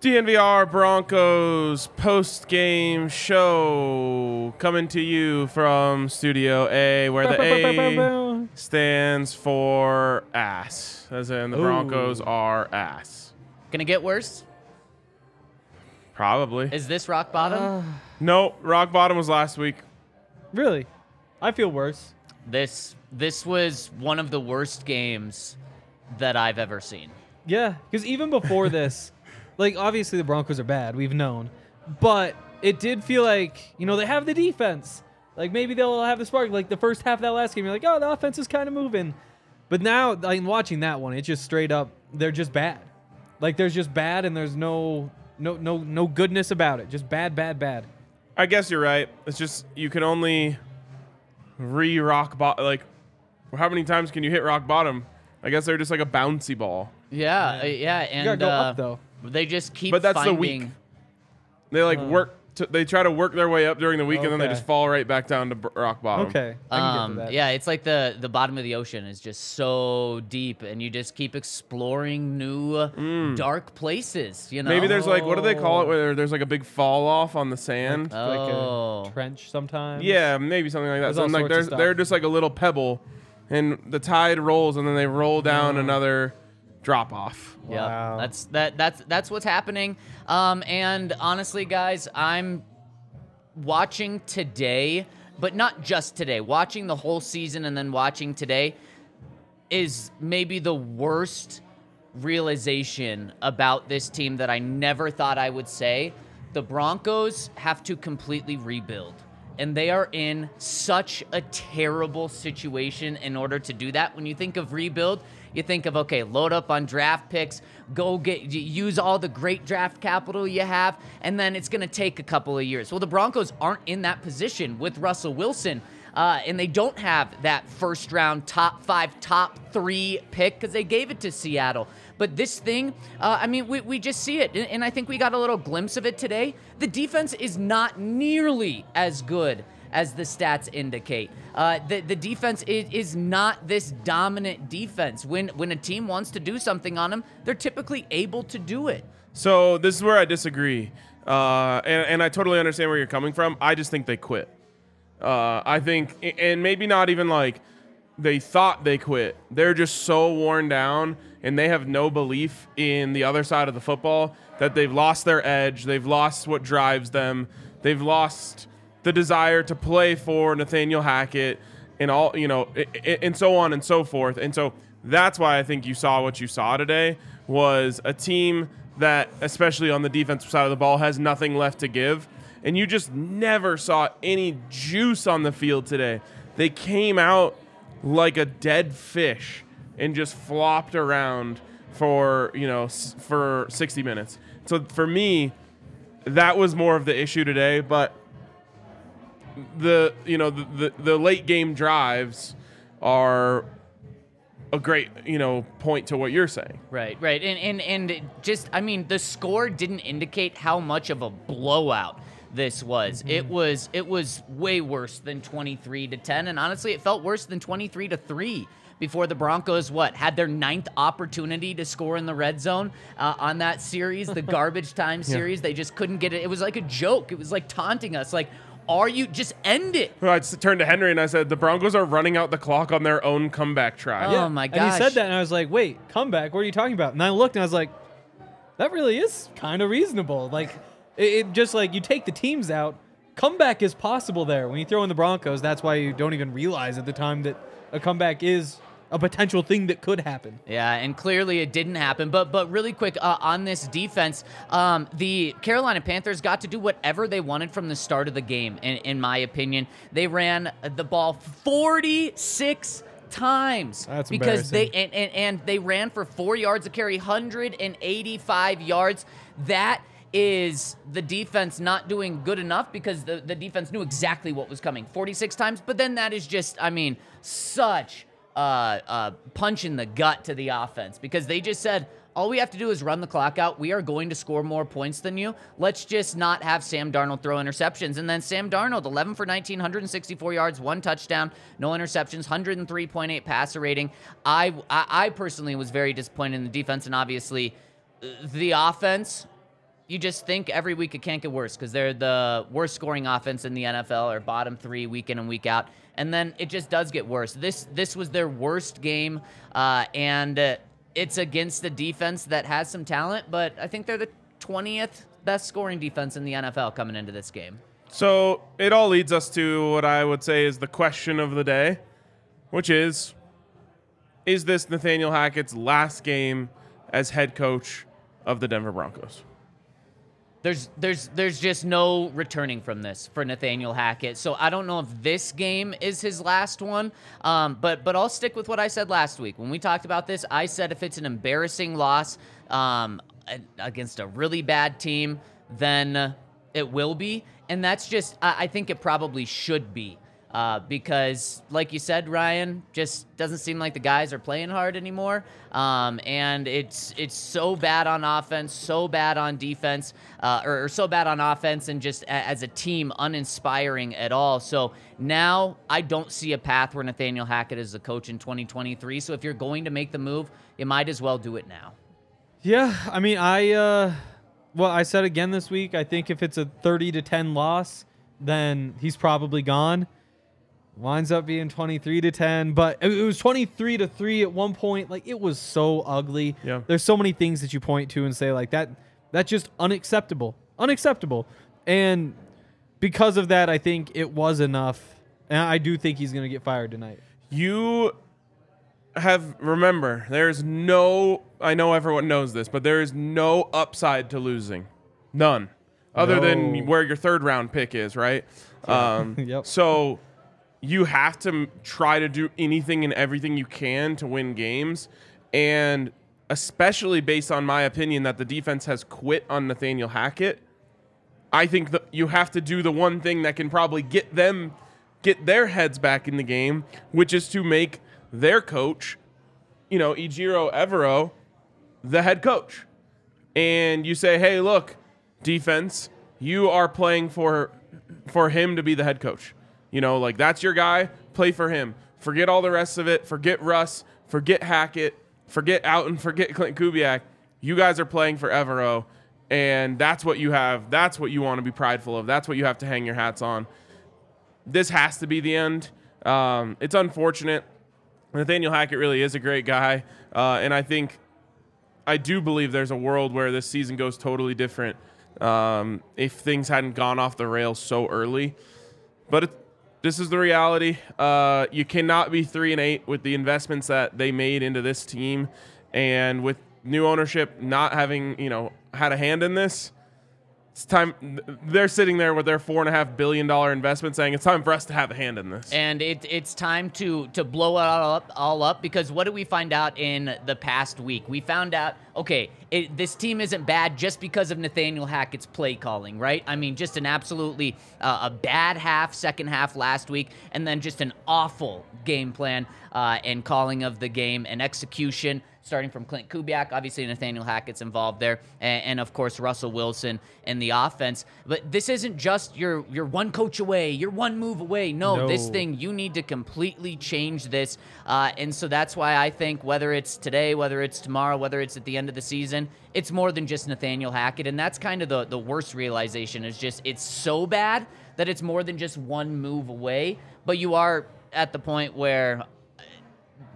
DNVR Broncos post game show coming to you from Studio A, where the A stands for ass, as in the Broncos are ass. Gonna get worse? Probably. Is this rock bottom? Uh. no, rock bottom was last week. Really? I feel worse. this this was one of the worst games that I've ever seen. Yeah, because even before this, like obviously the Broncos are bad, we've known, but it did feel like you know they have the defense. Like maybe they'll have the spark. Like the first half of that last game, you're like, oh, the offense is kind of moving. But now, like watching that one, it's just straight up, they're just bad. Like there's just bad, and there's no no no no goodness about it. Just bad, bad, bad. I guess you're right. It's just you can only re rock bottom. Like, how many times can you hit rock bottom? I guess they're just like a bouncy ball. Yeah, uh, yeah, and You gotta go uh, up though. They just keep. But that's the finding, week. They like work. To, they try to work their way up during the week, and then they just fall right back down to b- rock bottom. Okay, I can Um, get to that. yeah, it's like the the bottom of the ocean is just so deep, and you just keep exploring new uh, dark places. You know, Mm. Maybe there's like what do they call it? Where there's like a big fall off on the sand. like oh, a trench sometimes. yeah, maybe something like that. There's So all like sorts of there's stuff. they're just like a little pebble, and the tide rolls, and then they roll down Oh. another drop off. Yeah, that's that that's that's what's happening. Um, and honestly, guys, I'm watching today, but not just today. Watching the whole season and then watching today is maybe the worst realization about this team that I never thought I would say. The Broncos have to completely rebuild. And they are in such a terrible situation in order to do that. When you think of rebuild, you think of okay, load up on draft picks, go get use all the great draft capital you have, and then it's going to take a couple of years. Well, the Broncos aren't in that position with Russell Wilson. Uh, and they don't have that first round top five, top three pick because they gave it to Seattle. But this thing, uh, I mean, we, we just see it. And, and I think we got a little glimpse of it today. The defense is not nearly as good as the stats indicate. Uh, the, the defense is, is not this dominant defense. When, when a team wants to do something on them, they're typically able to do it. So this is where I disagree, uh, and, and I totally understand where you're coming from. I just think they quit. Uh, I think, and maybe not even like they thought they quit. They're just so worn down, and they have no belief in the other side of the football that they've lost their edge. They've lost what drives them. They've lost the desire to play for Nathaniel Hackett and all, you know, and so on and so forth. And so that's why I think you saw what you saw today was a team that, especially on the defensive side of the ball, has nothing left to give. And you just never saw any juice on the field today. They came out like a dead fish and just flopped around for, you know, for 60 minutes. So for me, that was more of the issue today, but the you know the, the, the late game drives are a great you know point to what you're saying. Right, right. And and and just I mean the score didn't indicate how much of a blowout this was. It was it was way worse than 23 to 10 and honestly it felt worse than 23 to 3 before the Broncos what had their ninth opportunity to score in the red zone uh, on that series, the garbage time series. They just couldn't get it. It was like a joke. It was like taunting us like are you just end it? I just turned to Henry and I said the Broncos are running out the clock on their own comeback try. Oh my And he said that, and I was like, "Wait, comeback? What are you talking about?" And I looked, and I was like, "That really is kind of reasonable. Like, it, it just like you take the teams out, comeback is possible there. When you throw in the Broncos, that's why you don't even realize at the time that a comeback is a potential thing that could happen. Yeah, and clearly it didn't happen. But but really quick uh, on this defense, um, the Carolina Panthers got to do whatever they wanted from the start of the game. In, in my opinion, they ran the ball 46 times That's because they and, and and they ran for four yards a carry, 185 yards. That is the defense not doing good enough because the, the defense knew exactly what was coming 46 times. But then that is just, I mean, such a, a punch in the gut to the offense because they just said, all we have to do is run the clock out. We are going to score more points than you. Let's just not have Sam Darnold throw interceptions. And then Sam Darnold, 11 for 19, 164 yards, one touchdown, no interceptions, 103.8 passer rating. I, I, I personally was very disappointed in the defense, and obviously uh, the offense. You just think every week it can't get worse because they're the worst scoring offense in the NFL or bottom three week in and week out. And then it just does get worse. This this was their worst game, uh, and uh, it's against the defense that has some talent, but I think they're the 20th best scoring defense in the NFL coming into this game. So it all leads us to what I would say is the question of the day, which is Is this Nathaniel Hackett's last game as head coach of the Denver Broncos? There's there's there's just no returning from this for Nathaniel Hackett. So I don't know if this game is his last one. Um, but but I'll stick with what I said last week when we talked about this. I said if it's an embarrassing loss um, against a really bad team, then it will be, and that's just I, I think it probably should be. Uh, because, like you said, Ryan, just doesn't seem like the guys are playing hard anymore. Um, and it's it's so bad on offense, so bad on defense, uh, or, or, so bad on offense, and just a, as a team, uninspiring at all. So now I don't see a path where Nathaniel Hackett is the coach in 2023. So if you're going to make the move, you might as well do it now. Yeah, I mean, I uh, well, I said again this week. I think if it's a 30 to 10 loss, then he's probably gone winds up being 23 to 10 but it was 23 to 3 at one point. Like it was so ugly. Yeah. There's so many things that you point to and say like that that's just unacceptable unacceptable. And because of that i think it was enough. And i do think he's going to get fired tonight. You have remember there's no i know everyone knows this but there is no upside to losing. None. Other no. than where your third round pick is right? Um, yep. so you have to try to do anything and everything you can to win games. And especially based on my opinion that the defense has quit on Nathaniel Hackett, I think that you have to do the one thing that can probably get them get their heads back in the game, which is to make their coach, you know, Ejiro Evero, the head coach. And you say, "Hey, look, defense, you are playing for for him to be the head coach. You know, like that's your guy. Play for him. Forget all the rest of it. Forget Russ. Forget Hackett. Forget Out and forget Clint Kubiak. You guys are playing for Evero, and that's what you have. That's what you want to be prideful of. That's what you have to hang your hats on. This has to be the end. Um, it's unfortunate. Nathaniel Hackett really is a great guy, uh, and I think I do believe there's a world where this season goes totally different um, if things hadn't gone off the rails so early. But it, this is the reality. Uh, you cannot be three and eight with the investments that they made into this team, and with new ownership not having you know had a hand in this. It's time. They're sitting there with their four and a half billion dollar investment, saying it's time for us to have a hand in this. And it, it's time to to blow it all up, all up because what did we find out in the past week? We found out okay, it, this team isn't bad just because of Nathaniel Hackett's play calling, right? I mean, just an absolutely uh, a bad half, second half last week, and then just an awful game plan uh, and calling of the game and execution starting from Clint Kubiak. Obviously, Nathaniel Hackett's involved there, and, and, of course Russell Wilson in the offense. But this isn't just your you're one coach away, you're one move away. No, no. this thing you need to completely change this, uh, and so that's why I think whether it's today, whether it's tomorrow, whether it's at the end of the season, it's more than just Nathaniel Hackett, and that's kind of the the worst realization is just it's so bad that it's more than just one move away. But you are at the point where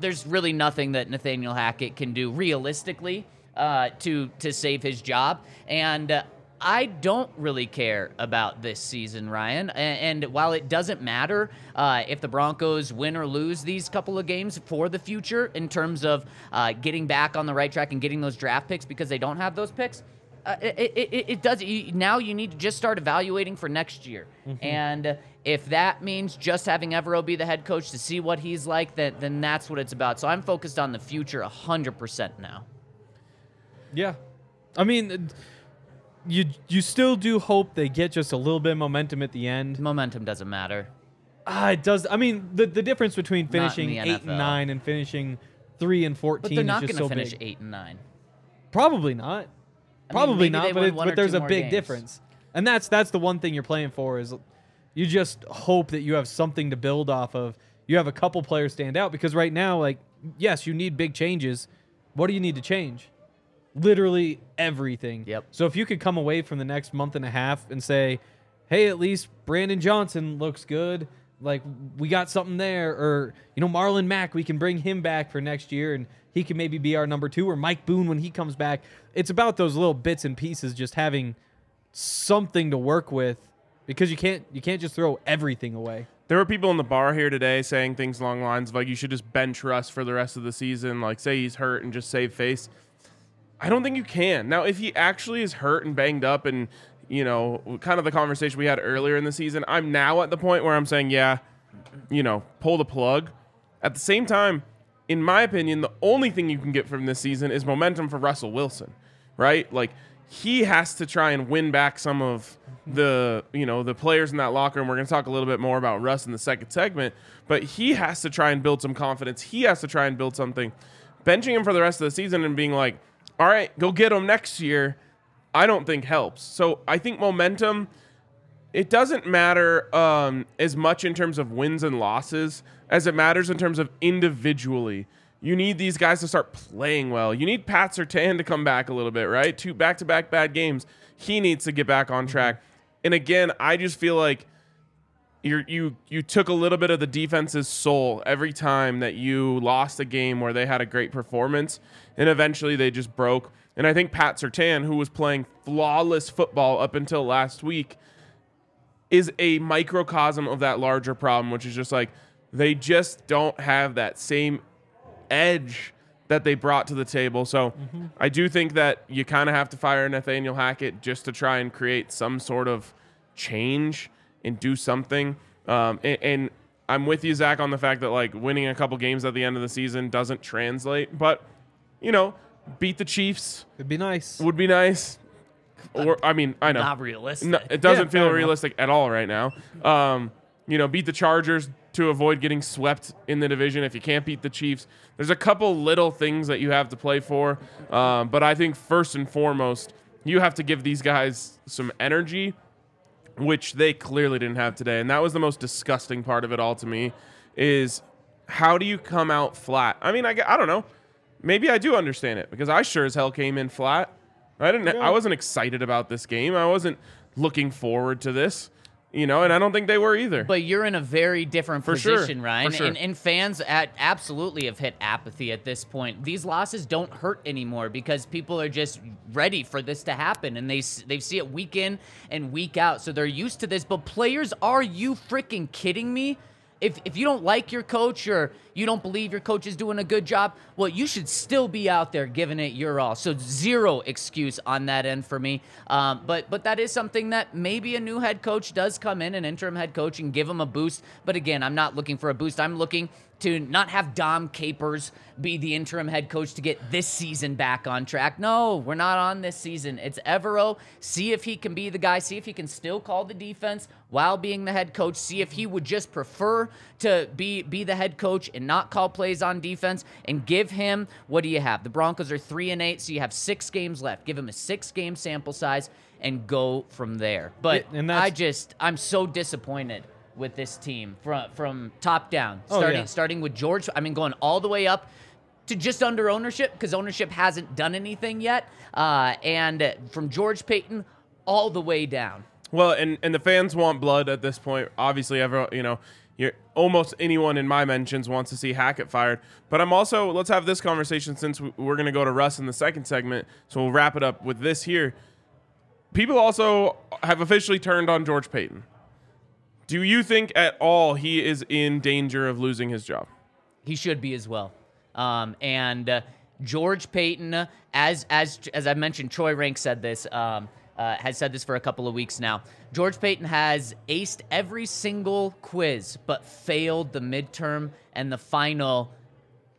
there's really nothing that Nathaniel Hackett can do realistically uh, to to save his job. And uh, I don't really care about this season, Ryan. And, and while it doesn't matter uh, if the Broncos win or lose these couple of games for the future in terms of uh, getting back on the right track and getting those draft picks because they don't have those picks. Uh, it, it, it, does. You, now you need to just start evaluating for next year. Mm-hmm. And if that means just having Evero be the head coach to see what he's like, then, then that's what it's about. So I'm focused on the future 100% now. Yeah. I mean, you you still do hope they get just a little bit of momentum at the end. Momentum doesn't matter. Ah, it does. I mean, the the difference between finishing eight and nine and finishing three and 14 But they're not going to so finish big. eight and nine. Probably not. I Probably maybe not. But, one but there's a big games. difference, and that's that's the one thing you're playing for is you just hope that you have something to build off of. You have a couple players stand out because right now, like, yes, you need big changes. What do you need to change? Literally everything. Yep. So if you could come away from the next month and a half and say, hey, at least Brandon Johnson looks good. Like we got something there, or you know Marlon Mack, we can bring him back for next year, and he can maybe be our number two, or Mike Boone when he comes back. It's about those little bits and pieces, just having something to work with, because you can't you can't just throw everything away. There were people in the bar here today saying things along the lines of like you should just bench Russ for the rest of the season, like say he's hurt and just save face. I don't think you can. Now, if he actually is hurt and banged up and, you know, kind of the conversation we had earlier in the season, I'm now at the point where I'm saying, yeah, you know, pull the plug. At the same time, in my opinion, the only thing you can get from this season is momentum for Russell Wilson, right? Like he has to try and win back some of the, you know, the players in that locker room. We're going to talk a little bit more about Russ in the second segment, but he has to try and build some confidence. He has to try and build something. Benching him for the rest of the season and being like, all right, go get him next year, I don't think helps. So I think momentum it doesn't matter um, as much in terms of wins and losses as it matters in terms of individually. You need these guys to start playing well. You need Pat Surtain to come back a little bit, right? Two back to back bad games. He needs to get back on track. And again, I just feel like you you you took a little bit of the defense's soul every time that you lost a game where they had a great performance, and eventually they just broke. And I think Pat Surtain, who was playing flawless football up until last week, is a microcosm of that larger problem, which is just like they just don't have that same edge that they brought to the table. So I do think that you kind of have to fire Nathaniel Hackett just to try and create some sort of change and do something. Um, and, and I'm with you, Zach, on the fact that like winning a couple games at the end of the season doesn't translate, but you know, beat the Chiefs It'd be nice. would be nice. Or I mean, I know Not realistic. no, it doesn't Yeah, feel fair enough. realistic at all right now. Um, you know, beat the Chargers to avoid getting swept in the division. If you can't beat the Chiefs, there's a couple little things that you have to play for. Um, but I think first and foremost, you have to give these guys some energy, which they clearly didn't have today. And that was the most disgusting part of it all to me. Is how do you come out flat? I mean, I, I don't know. Maybe I do understand it because I sure as hell came in flat. I didn't. I wasn't excited about this game. I wasn't looking forward to this. You know, and I don't think they were either. But you're in a very different For sure, position, for Ryan. sure. And, and fans at absolutely have hit apathy at this point. These losses don't hurt anymore because people are just ready for this to happen, and they they see it week in and week out, so they're used to this. But players, are you freaking kidding me? If, if you don't like your coach or you don't believe your coach is doing a good job, well, you should still be out there giving it your all. So zero excuse on that end for me. Um, but but that is something that maybe a new head coach does come in, an interim head coach, and give him a boost. But again, I'm not looking for a boost. I'm looking to not have Dom Capers be the interim head coach to get this season back on track. No, we're not on this season. It's Evero. See if he can be the guy. See if he can still call the defense while being the head coach. See if he would just prefer to be be the head coach and not call plays on defense and give him what do you have? The Broncos are 3 and 8, so you have 6 games left. Give him a 6 game sample size and go from there. But I just I'm so disappointed with this team from from top down. Oh, Starting yeah. starting with George, I mean going all the way up to just under ownership because ownership hasn't done anything yet. Uh, and from George Paton all the way down. Well, and and the fans want blood at this point. Obviously, everyone, you know, you're, almost anyone in my mentions wants to see Hackett fired. But I'm also let's have this conversation since we- we're going to go to Russ in the second segment. So we'll wrap it up with this here. People also have officially turned on George Paton. Do you think at all he is in danger of losing his job? He should be as well. Um, and uh, George Paton, uh, as as as I mentioned, Troy Renck said this. Um, uh, has said this for a couple of weeks now. George Paton has aced every single quiz, but failed the midterm and the final.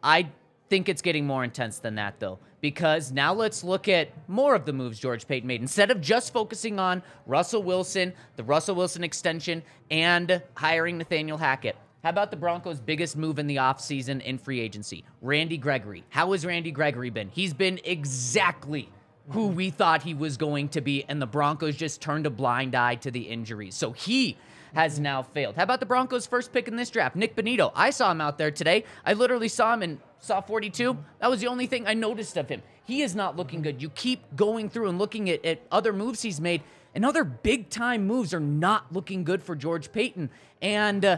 I think it's getting more intense than that, though. Because now let's look at more of the moves George Paton made. Instead of just focusing on Russell Wilson, the Russell Wilson extension, and hiring Nathaniel Hackett. How about the Broncos' biggest move in the offseason in free agency? Randy Gregory. How has Randy Gregory been? He's been exactly who we thought he was going to be, and the Broncos just turned a blind eye to the injuries. So he has now failed. How about the Broncos' first pick in this draft, Nik Bonitto? I saw him out there today. I literally saw him and saw 42. That was the only thing I noticed of him. He is not looking good. You keep going through and looking at, at other moves he's made, and other big time moves are not looking good for George Paton. And uh,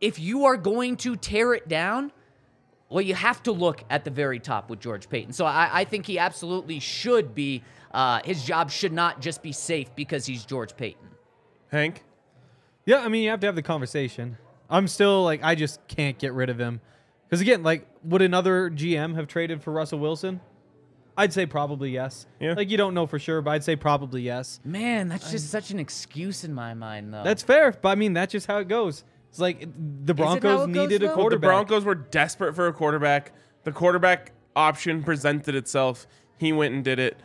if you are going to tear it down, well, you have to look at the very top with George Paton. So I, I think he absolutely should be. Uh, his job should not just be safe because he's George Paton. Hank, Yeah, I mean, you have to have the conversation. I'm still like, I just can't get rid of him. Because again, like, would another GM have traded for Russell Wilson? I'd say probably yes. Yeah. Like, you don't know for sure, but I'd say probably yes. Man, that's just such an excuse in my mind, though. That's fair, but I mean, that's just how it goes. It's like the Broncos how it goes, needed a Well, the. Broncos were desperate for a quarterback. The quarterback option presented itself. He went and did it.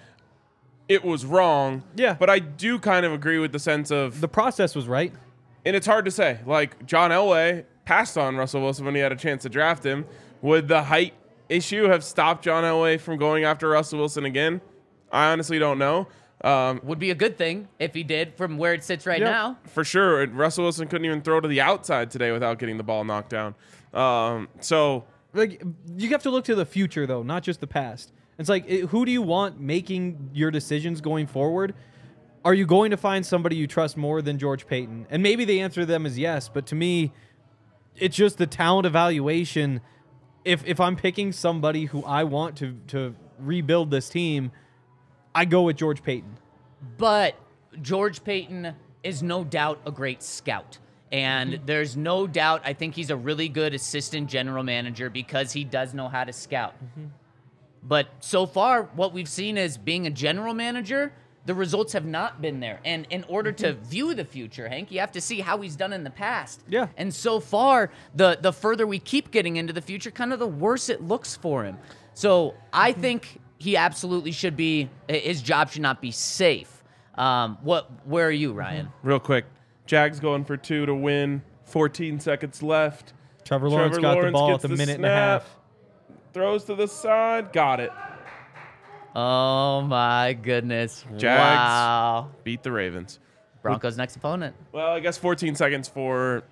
It was wrong. Yeah. But I do kind of agree with the sense of the process was right. and it's hard to say. Like John Elway passed on Russell Wilson when he had a chance to draft him. Would the height issue have stopped John Elway from going after Russell Wilson again? I honestly don't know. Um, Would be a good thing if he did from where it sits right Yeah. now. for sure, Russell Wilson couldn't even throw to the outside today without getting the ball knocked down. Um, so Like, you have to look to the future, though, not just the past. It's like, it- who do you want making your decisions going forward? Are you going to find somebody you trust more than George Paton? And maybe the answer to them is yes, but to me, it's just the talent evaluation. If if I'm picking somebody who I want to to rebuild this team, I go with George Paton. But George Paton is no doubt a great scout. And Mm-hmm. there's no doubt, I think he's a really good assistant general manager because he does know how to scout. Mm-hmm. But so far, what we've seen is being a general manager, the results have not been there. And in order to mm-hmm. view the future, Hank, you have to see how he's done in the past. Yeah. And so far, the the further we keep getting into the future, kind of the worse it looks for him. So I mm-hmm. think he absolutely should be. His job should not be safe. Um, what? Where are you, Ryan? Mm-hmm. real quick, Jags going for two to win. 14 seconds left. Trevor Lawrence Trevor got Lawrence the ball at the the minute and a half. Throws to the side. Got it. Oh my goodness! Jags. Wow. Beat the Ravens. Broncos' next opponent. Well, I guess 14 seconds for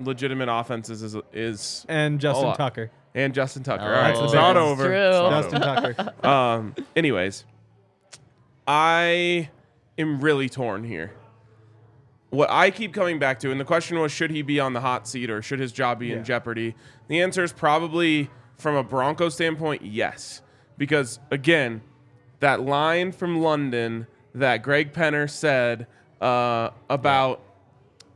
legitimate offenses is is And Justin Tucker. and Justin Tucker. Oh, All right, it's that's not true. over. It's not Justin over. Tucker. Um. Anyways, I am really torn here. What I keep coming back to, and the question was, should he be on the hot seat or should his job be in jeopardy? The answer is probably, from a Bronco standpoint, yes, because again, that line from London that Greg Penner said uh, about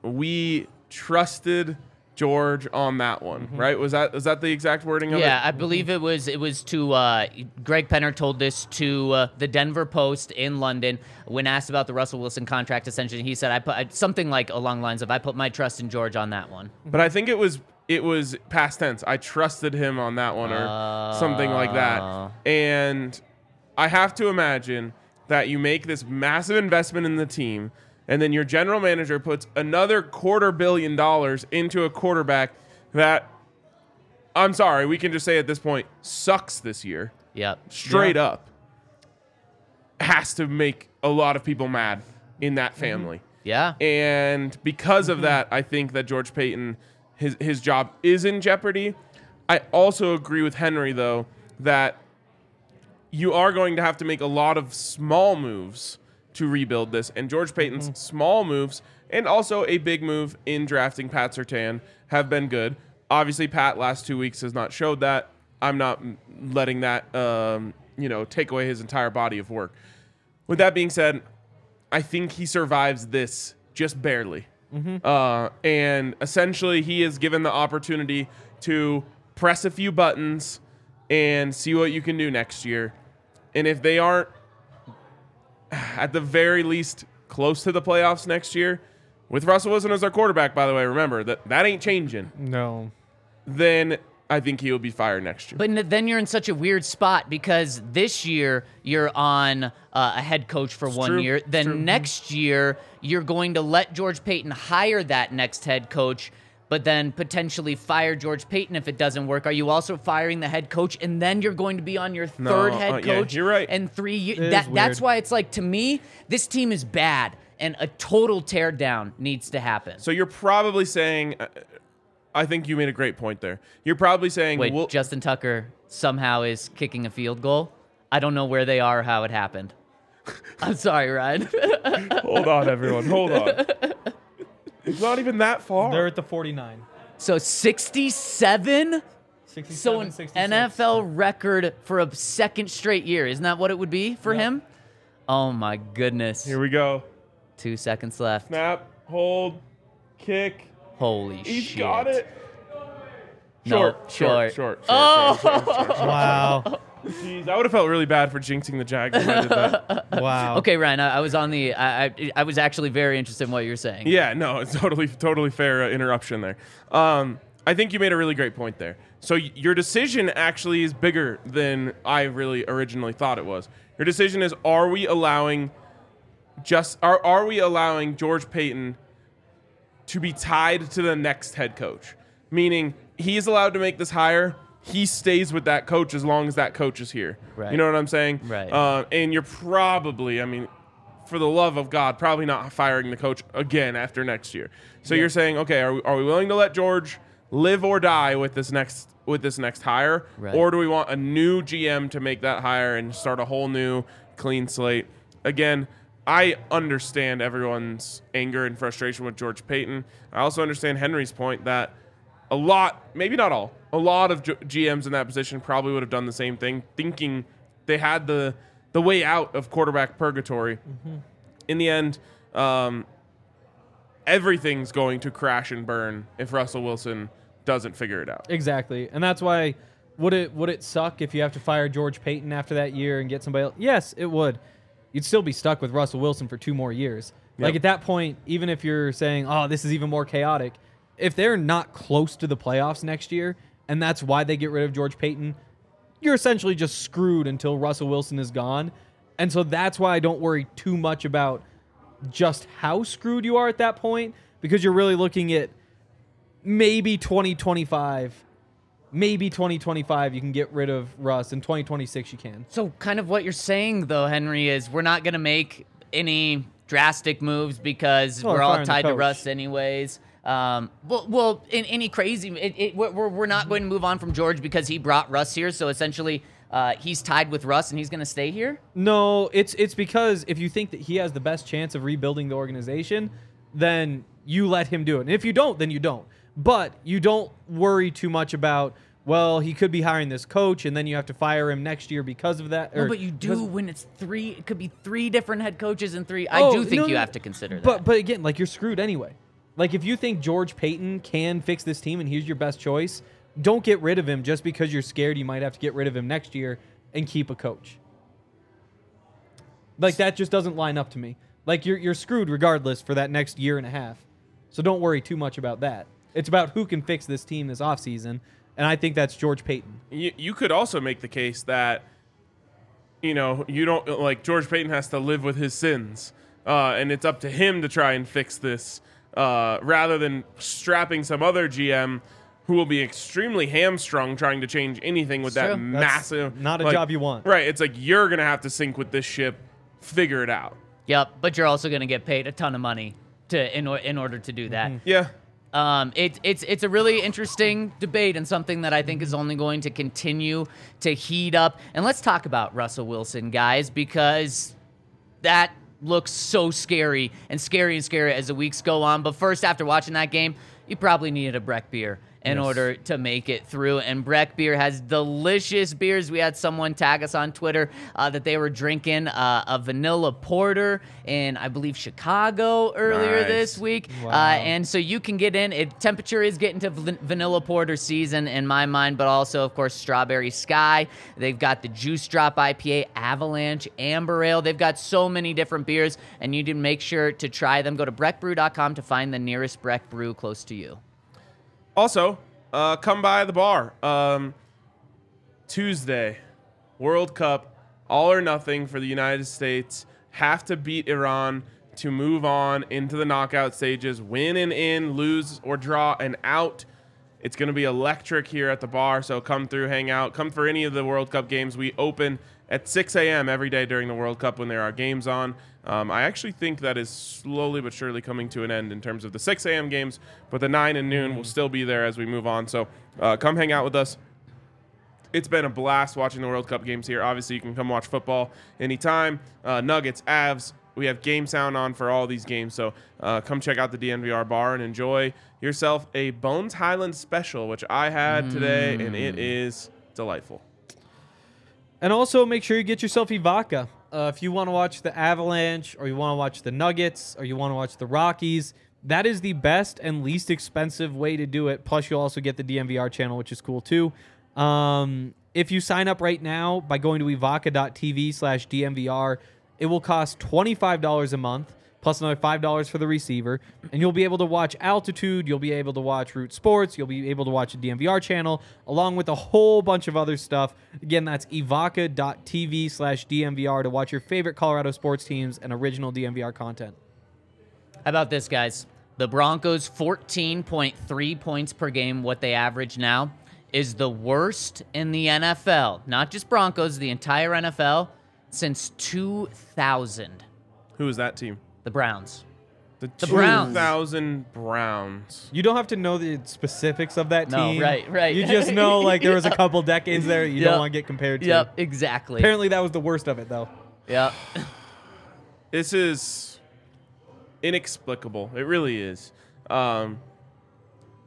we trusted George on that one, right? Was that was that the exact wording of it? Yeah, I believe it was it was to uh, Greg Penner told this to uh, the Denver Post in London when asked about the Russell Wilson contract. Essentially, he said I put I- something like along the lines of I put my trust in George on that one. But I think it was it was past tense. I trusted him on that one or something like that. And I have to imagine that you make this massive investment in the team and then your general manager puts another quarter billion dollars into a quarterback that I'm sorry, we can just say at this point sucks this year. Yep. Straight up. Has to make a lot of people mad in that mm-hmm. family. Yeah. And because of mm-hmm. that, I think that George Paton, his his job is in jeopardy. I also agree with Henry though that you are going to have to make a lot of small moves to rebuild this. And George Paton's small moves and also a big move in drafting Pat Surtain have been good. Obviously, Pat last two weeks has not showed that. I'm not letting that um, you know take away his entire body of work. With that being said, I think he survives this just barely. Uh, and essentially, he is given the opportunity to press a few buttons and see what you can do next year. And if they aren't, at the very least, close to the playoffs next year, with Russell Wilson as our quarterback, by the way, remember that that ain't changing. No. Then I think he will be fired next year. But then you're in such a weird spot because this year you're on uh, a head coach for one true. year. Then. Next year you're going to let George Paton hire that next head coach, but then potentially fire George Paton if it doesn't work. Are you also firing the head coach and then you're going to be on your No, third uh, head yeah, coach? you're right. And three years. That, that's why it's like to me this team is bad and a total teardown needs to happen. so you're probably saying, uh, I think you made a great point there. You're probably saying, Wait, we'll- Justin Tucker somehow is kicking a field goal. I don't know where they are, or how it happened. I'm sorry, Ryan. hold on, everyone, hold on. It's not even that far. They're at the 49. so 67. 67, So an 66. NFL record for a second straight year. Isn't that what it would be for him? Oh my goodness. Here we go. Two seconds left. Snap, hold, kick. Holy He's shit. got it. No, Short, short, short. short, short, Oh! short, short, short, short. Oh! Wow. Jeez, I would have felt really bad for jinxing the Jags if I did that. Wow. Okay, Ryan, I, I was on the. I, I I was actually very interested in what you're saying. Yeah, no, it's totally, totally fair uh, interruption there. Um, I think you made a really great point there. So y- your decision actually is bigger than I really originally thought it was. Your decision is: Are we allowing just are are we allowing George Paton to be tied to the next head coach? Meaning he's allowed to make this hire. He stays with that coach as long as that coach is here. Right. You know what I'm saying? Right. Uh, and you're probably, I mean, for the love of God, probably not firing the coach again after next year. So you're saying, okay, are we, are we willing to let George live or die with this next with this next hire, Right. or do we want a new GM to make that hire and start a whole new clean slate? Again, I understand everyone's anger and frustration with George Paton. I also understand Henry's point that a lot, maybe not all, a lot of GMs in that position probably would have done the same thing, thinking they had the the way out of quarterback purgatory. In the end, um, everything's going to crash and burn if Russell Wilson doesn't figure it out. Exactly, and that's why would it would it suck if you have to fire George Paton after that year and get somebody else? Yes, it would. You'd still be stuck with Russell Wilson for two more years. Like at that point, even if you're saying, "Oh, this is even more chaotic," if they're not close to the playoffs next year, and that's why they get rid of George Paton, you're essentially just screwed until Russell Wilson is gone. And so that's why I don't worry too much about just how screwed you are at that point because you're really looking at maybe 2025 maybe 2025 you can get rid of Russ in 2026 you can. So, kind of what you're saying, though, Henry, is we're not going to make any drastic moves because Well, we're all tied to. Russ, anyways. Um, well, well, in any crazy, it, it, we're, we're not going to move on from George because he brought Russ here. So essentially, uh, he's tied with Russ and he's going to stay here. No, it's it's because if you think that he has the best chance of rebuilding the organization, then you let him do it. And if you don't, then you don't. But you don't worry too much about well, he could be hiring this coach and then you have to fire him next year because of that. No, but you do when it's three. It could be three different head coaches and three. I Oh, do think no, you have to consider that. But but again, like you're screwed anyway. Like if you think George Paton can fix this team and he's your best choice, don't get rid of him just because you're scared you might have to get rid of him next year and keep a coach. Like that just doesn't line up to me. Like you're you're screwed regardless for that next year and a half. So don't worry too much about that. It's about who can fix this team this offseason, and I think that's George Paton. You, you could also make the case that, you know, you don't like George Paton has to live with his sins, uh, and it's up to him to try and fix this, uh, rather than strapping some other GM who will be extremely hamstrung trying to change anything with that True. That's massive. not a like- job you want. Right. It's like you're gonna have to sink with this ship, figure it out. yep, but you're also going to get paid a ton of money to in, or, in order to do that. Yeah. Um, it, it's it's a really interesting debate and something that I think is only going to continue to heat up. And let's talk about Russell Wilson, guys, because that looks so scary and scary and scary as the weeks go on. But first, after watching that game, you probably needed a Breck beer in order to make it through. And Breck beer has delicious beers. We had someone tag us on Twitter uh, that they were drinking uh, a vanilla porter in, I believe, Chicago earlier Nice. this week. Wow. Uh, and so you can get in. It temperature is getting to van- vanilla porter season in my mind, but also of course strawberry sky. They've got the juice drop IPA, Avalanche, Amber Ale. They've got so many different beers, and you need to make sure to try them. Go to breckbrew.com to find the nearest Breck brew close to you. Also, uh, come by the bar. Um, Tuesday, World Cup, all or nothing for the United States. Have to beat Iran to move on into the knockout stages. Win and in, lose or draw and out. It's going to be electric here at the bar, so come through, hang out. Come for any of the World Cup games. We open at 6 a.m. every day during the World Cup when there are games on. Um, I actually think that is slowly but surely coming to an end in terms of the 6 a.m. games, but the 9 and noon will still be there as we move on. So uh, come hang out with us. It's been a blast watching the World Cup games here. Obviously, you can come watch football anytime. Uh, Nuggets, Avs, we have game sound on for all these games. So uh, come check out the DNVR bar and enjoy yourself a Bones Highland special, which I had today, and it is delightful. And also make sure you get yourself Evoca. Uh, if you want to watch the Avalanche, or you want to watch the Nuggets, or you want to watch the Rockies, that is the best and least expensive way to do it. Plus, you'll also get the DNVR channel, which is cool too. Um, if you sign up right now by going to evoca.tv slash DNVR, it will cost $25 a month plus another $5 for the receiver. And you'll be able to watch Altitude, you'll be able to watch Root Sports, you'll be able to watch the DNVR channel, along with a whole bunch of other stuff. Again, that's evoca.tv slash DNVR to watch your favorite Colorado sports teams and original DNVR content. How about this, guys? The Broncos 14.3 points per game, what they average now, is the worst in the NFL. Not just Broncos, the entire NFL since 2000. Who is that team? The Browns. The, The Browns. 2000 Browns. You don't have to know the specifics of that No, team. right, right. You just know like there was a couple decades there you Yep. don't want to get compared to. Yep, exactly. Apparently that was the worst of it though. Yep. This is inexplicable. It really is. Um,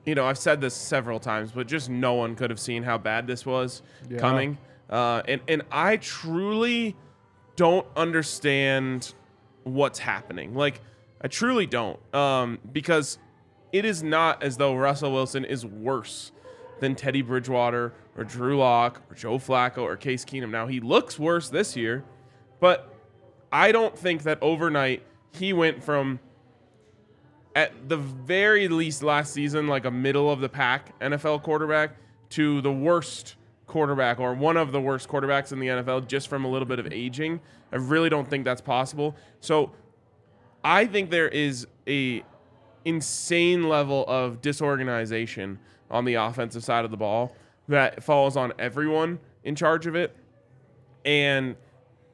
you know, I've said this several times, but just no one could have seen how bad this was Yeah. coming. Uh, and and I truly don't understand what's happening. Like, I truly don't, um, because it is not as though Russell Wilson is worse than Teddy Bridgewater or Drew Lock or Joe Flacco or Case Keenum. Now he looks worse this year, but I don't think that overnight he went from at the very least last season like a middle of the pack NFL quarterback to the worst quarterback or one of the worst quarterbacks in the NFL just from a little bit of aging. I really don't think that's possible. So I think there is a insane level of disorganization on the offensive side of the ball that falls on everyone in charge of it. And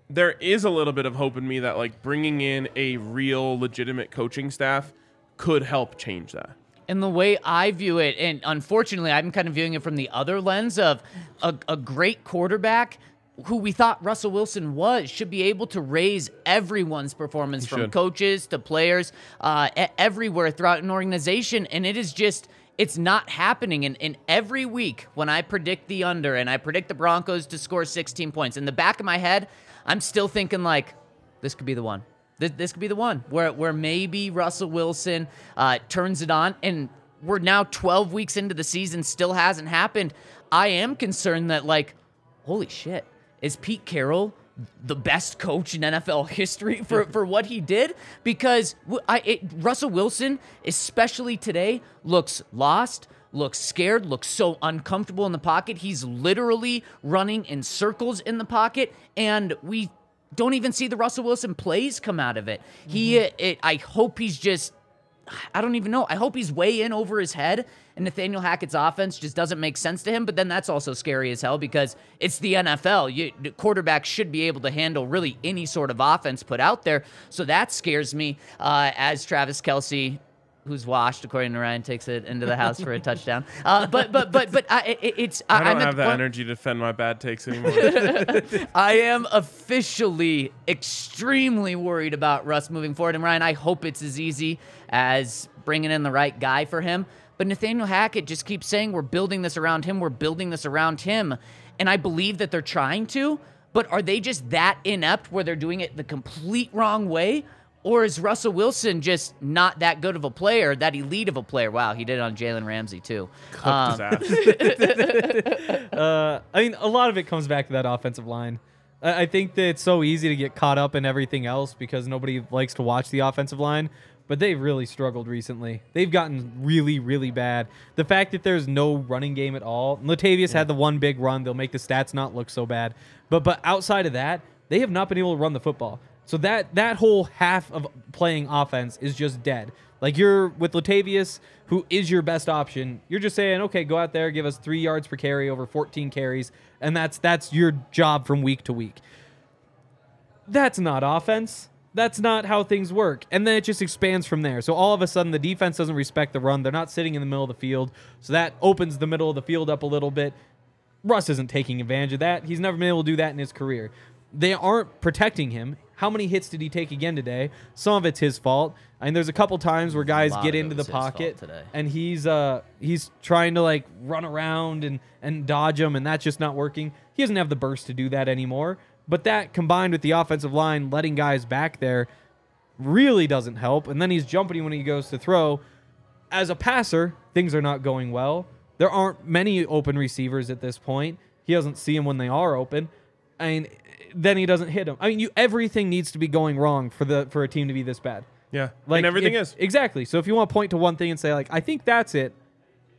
there is a little bit of hope in me that like bringing in a real legitimate coaching staff could help change that. And the way I view it, and unfortunately, I'm kind of viewing it from the other lens of a, a great quarterback who we thought Russell Wilson was should be able to raise everyone's performance from should. coaches to players uh, everywhere throughout an organization. And it is just, it's not happening. And, and every week when I predict the under and I predict the Broncos to score 16 points, in the back of my head, I'm still thinking like, this could be the one. This, this could be the one where where maybe Russell Wilson uh, turns it on, and we're now 12 weeks into the season, still hasn't happened. I am concerned that like, holy shit, is Pete Carroll the best coach in NFL history for, for what he did? Because I, it, Russell Wilson, especially today, looks lost. Looks scared, looks so uncomfortable in the pocket. He's literally running in circles in the pocket, and we don't even see the Russell Wilson plays come out of it. He, uh, it, I hope he's just, I don't even know. I hope he's way in over his head, and Nathaniel Hackett's offense just doesn't make sense to him. But then that's also scary as hell because it's the NFL. You, the quarterbacks should be able to handle really any sort of offense put out there. So that scares me. Uh, as Travis Kelce who's washed, according to Ryan, takes it into the house for a touchdown. Uh, but but but but I, it, it's I don't I'm have the that point- energy to defend my bad takes anymore. I am officially extremely worried about Russ moving forward. And Ryan, I hope it's as easy as bringing in the right guy for him. But Nathaniel Hackett just keeps saying we're building this around him. We're building this around him. And I believe that they're trying to. But are they just that inept where they're doing it the complete wrong way? Or is Russell Wilson just not that good of a player, that elite of a player? Wow, he did it on Jalen Ramsey too. Um, Cooked his ass. Uh, I mean, a lot of it comes back to that offensive line. I I think that it's so easy to get caught up in everything else because nobody likes to watch the offensive line. But they've really struggled recently. They've gotten really, really bad. The fact that there's no running game at all. Latavius had the one big run. They'll make the stats not look so bad. But but outside of that, they have not been able to run the football. So that that whole half of playing offense is just dead. Like you're with Latavius, who is your best option. You're just saying, okay, go out there, give us three yards per carry over 14 carries, and that's that's your job from week to week. That's not offense. That's not how things work. And then it just expands from there. So all of a sudden, the defense doesn't respect the run. They're not sitting in the middle of the field. So that opens the middle of the field up a little bit. Russ isn't taking advantage of that. He's never been able to do that in his career. They aren't protecting him. How many hits did he take again today? Some of it's his fault. I mean, there's a couple times where guys get into the was his fault pocket and he's uh he's trying to like run around and and dodge them, and that's just not working. He doesn't have the burst to do that anymore. But that combined with the offensive line letting guys back there really doesn't help. And then he's jumping when he goes to throw. As a passer, things are not going well. There aren't many open receivers at this point. He doesn't see them when they are open. I mean, then he doesn't hit him. I mean, you everything needs to be going wrong for the for a team to be this bad. Yeah, Like and everything if- is. exactly. So if you want to point to one thing and say like, I think that's it.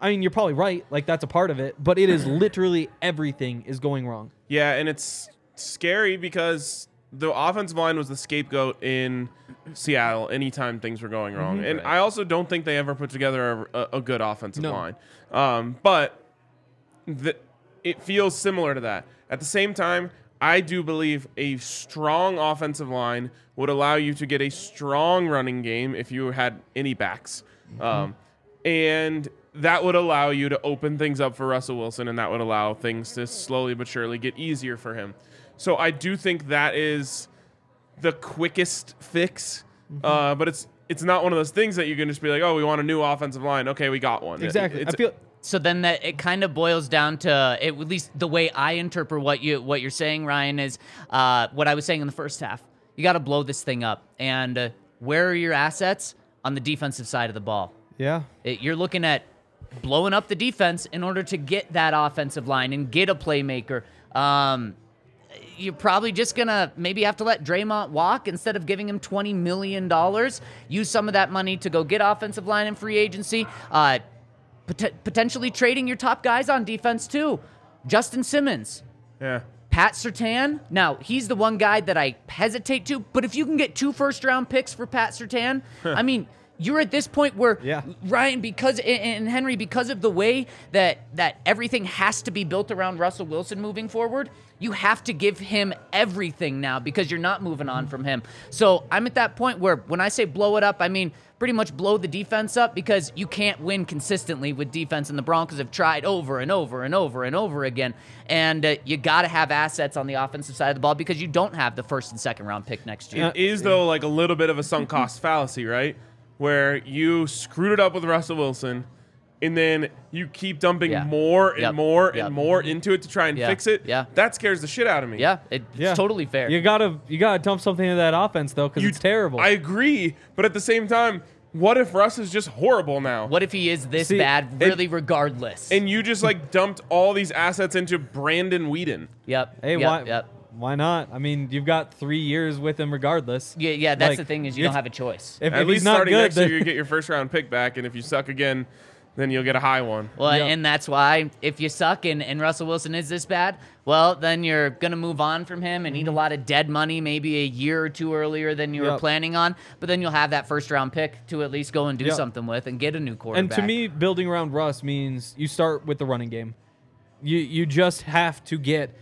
I mean, you're probably right. Like that's a part of it, but it is literally everything is going wrong. Yeah, and it's scary because the offensive line was the scapegoat in Seattle anytime things were going wrong. Mm-hmm. And I also don't think they ever put together a, a, a good offensive No. line. Um, but the, it feels similar to that. At the same time, I do believe a strong offensive line would allow you to get a strong running game if you had any backs. Um, and that would allow you to open things up for Russell Wilson, and that would allow things to slowly but surely get easier for him. So I do think that is the quickest fix, uh, but it's it's not one of those things that you can just be like, oh, we want a new offensive line. Okay, we got one. Exactly. It's- I feel So then that it kind of boils down to it, at least the way I interpret what you what you're saying, Ryan, is uh, what I was saying in the first half. You got to blow this thing up, and uh, where are your assets on the defensive side of the ball? yeah. It, you're looking at blowing up the defense in order to get that offensive line and get a playmaker. Um, you're probably just gonna maybe have to let Dre'Mont walk instead of giving him twenty million dollars. Use some of that money to go get offensive line and free agency. Uh, pot- potentially trading your top guys on defense too. Justin Simmons, yeah. Pat Surtain. Now, he's the one guy that I hesitate to, but if you can get two first round picks for Pat Surtain, I mean, you're at this point where Yeah. Ryan, because and- and Henry, because of the way that that everything has to be built around Russell Wilson moving forward, you have to give him everything now because you're not moving on from him. So I'm at that point where when I say blow it up, I mean pretty much blow the defense up because you can't win consistently with defense, and the Broncos have tried over and over and over and over again. And uh, you got to have assets on the offensive side of the ball because you don't have the first and second round pick next year. It is though like a little bit of a sunk cost fallacy, right? Where you screwed it up with Russell Wilson, and then you keep dumping Yeah. more and Yep. more Yep. and more into it to try and Yeah. fix it. Yeah. that scares the shit out of me. Yeah, it, Yeah. it's totally fair. You gotta you gotta dump something into that offense though, because it's terrible. I agree, but at the same time, what if Russ is just horrible now? what if he is this See, bad, it- really, regardless? And you just like dumped all these assets into Brandon Weeden. yep. hey, yep, why Yep. why not? I mean, you've got three years with him regardless. Yeah, yeah. That's Like, the thing is you don't have a choice. If, At if least he's not starting good, next year, you get your first round pick back, and if you suck again, then you'll get a high one. Well, Yep. and that's why if you suck and, and Russell Wilson is this bad, well, then you're going to move on from him and eat a lot of dead money maybe a year or two earlier than you were Mm-hmm. Planning on. But then you'll have that first round pick to at least go and do Yep. something with and get a new quarterback. and to me, building around Russ means you start with the running game. You you just have to get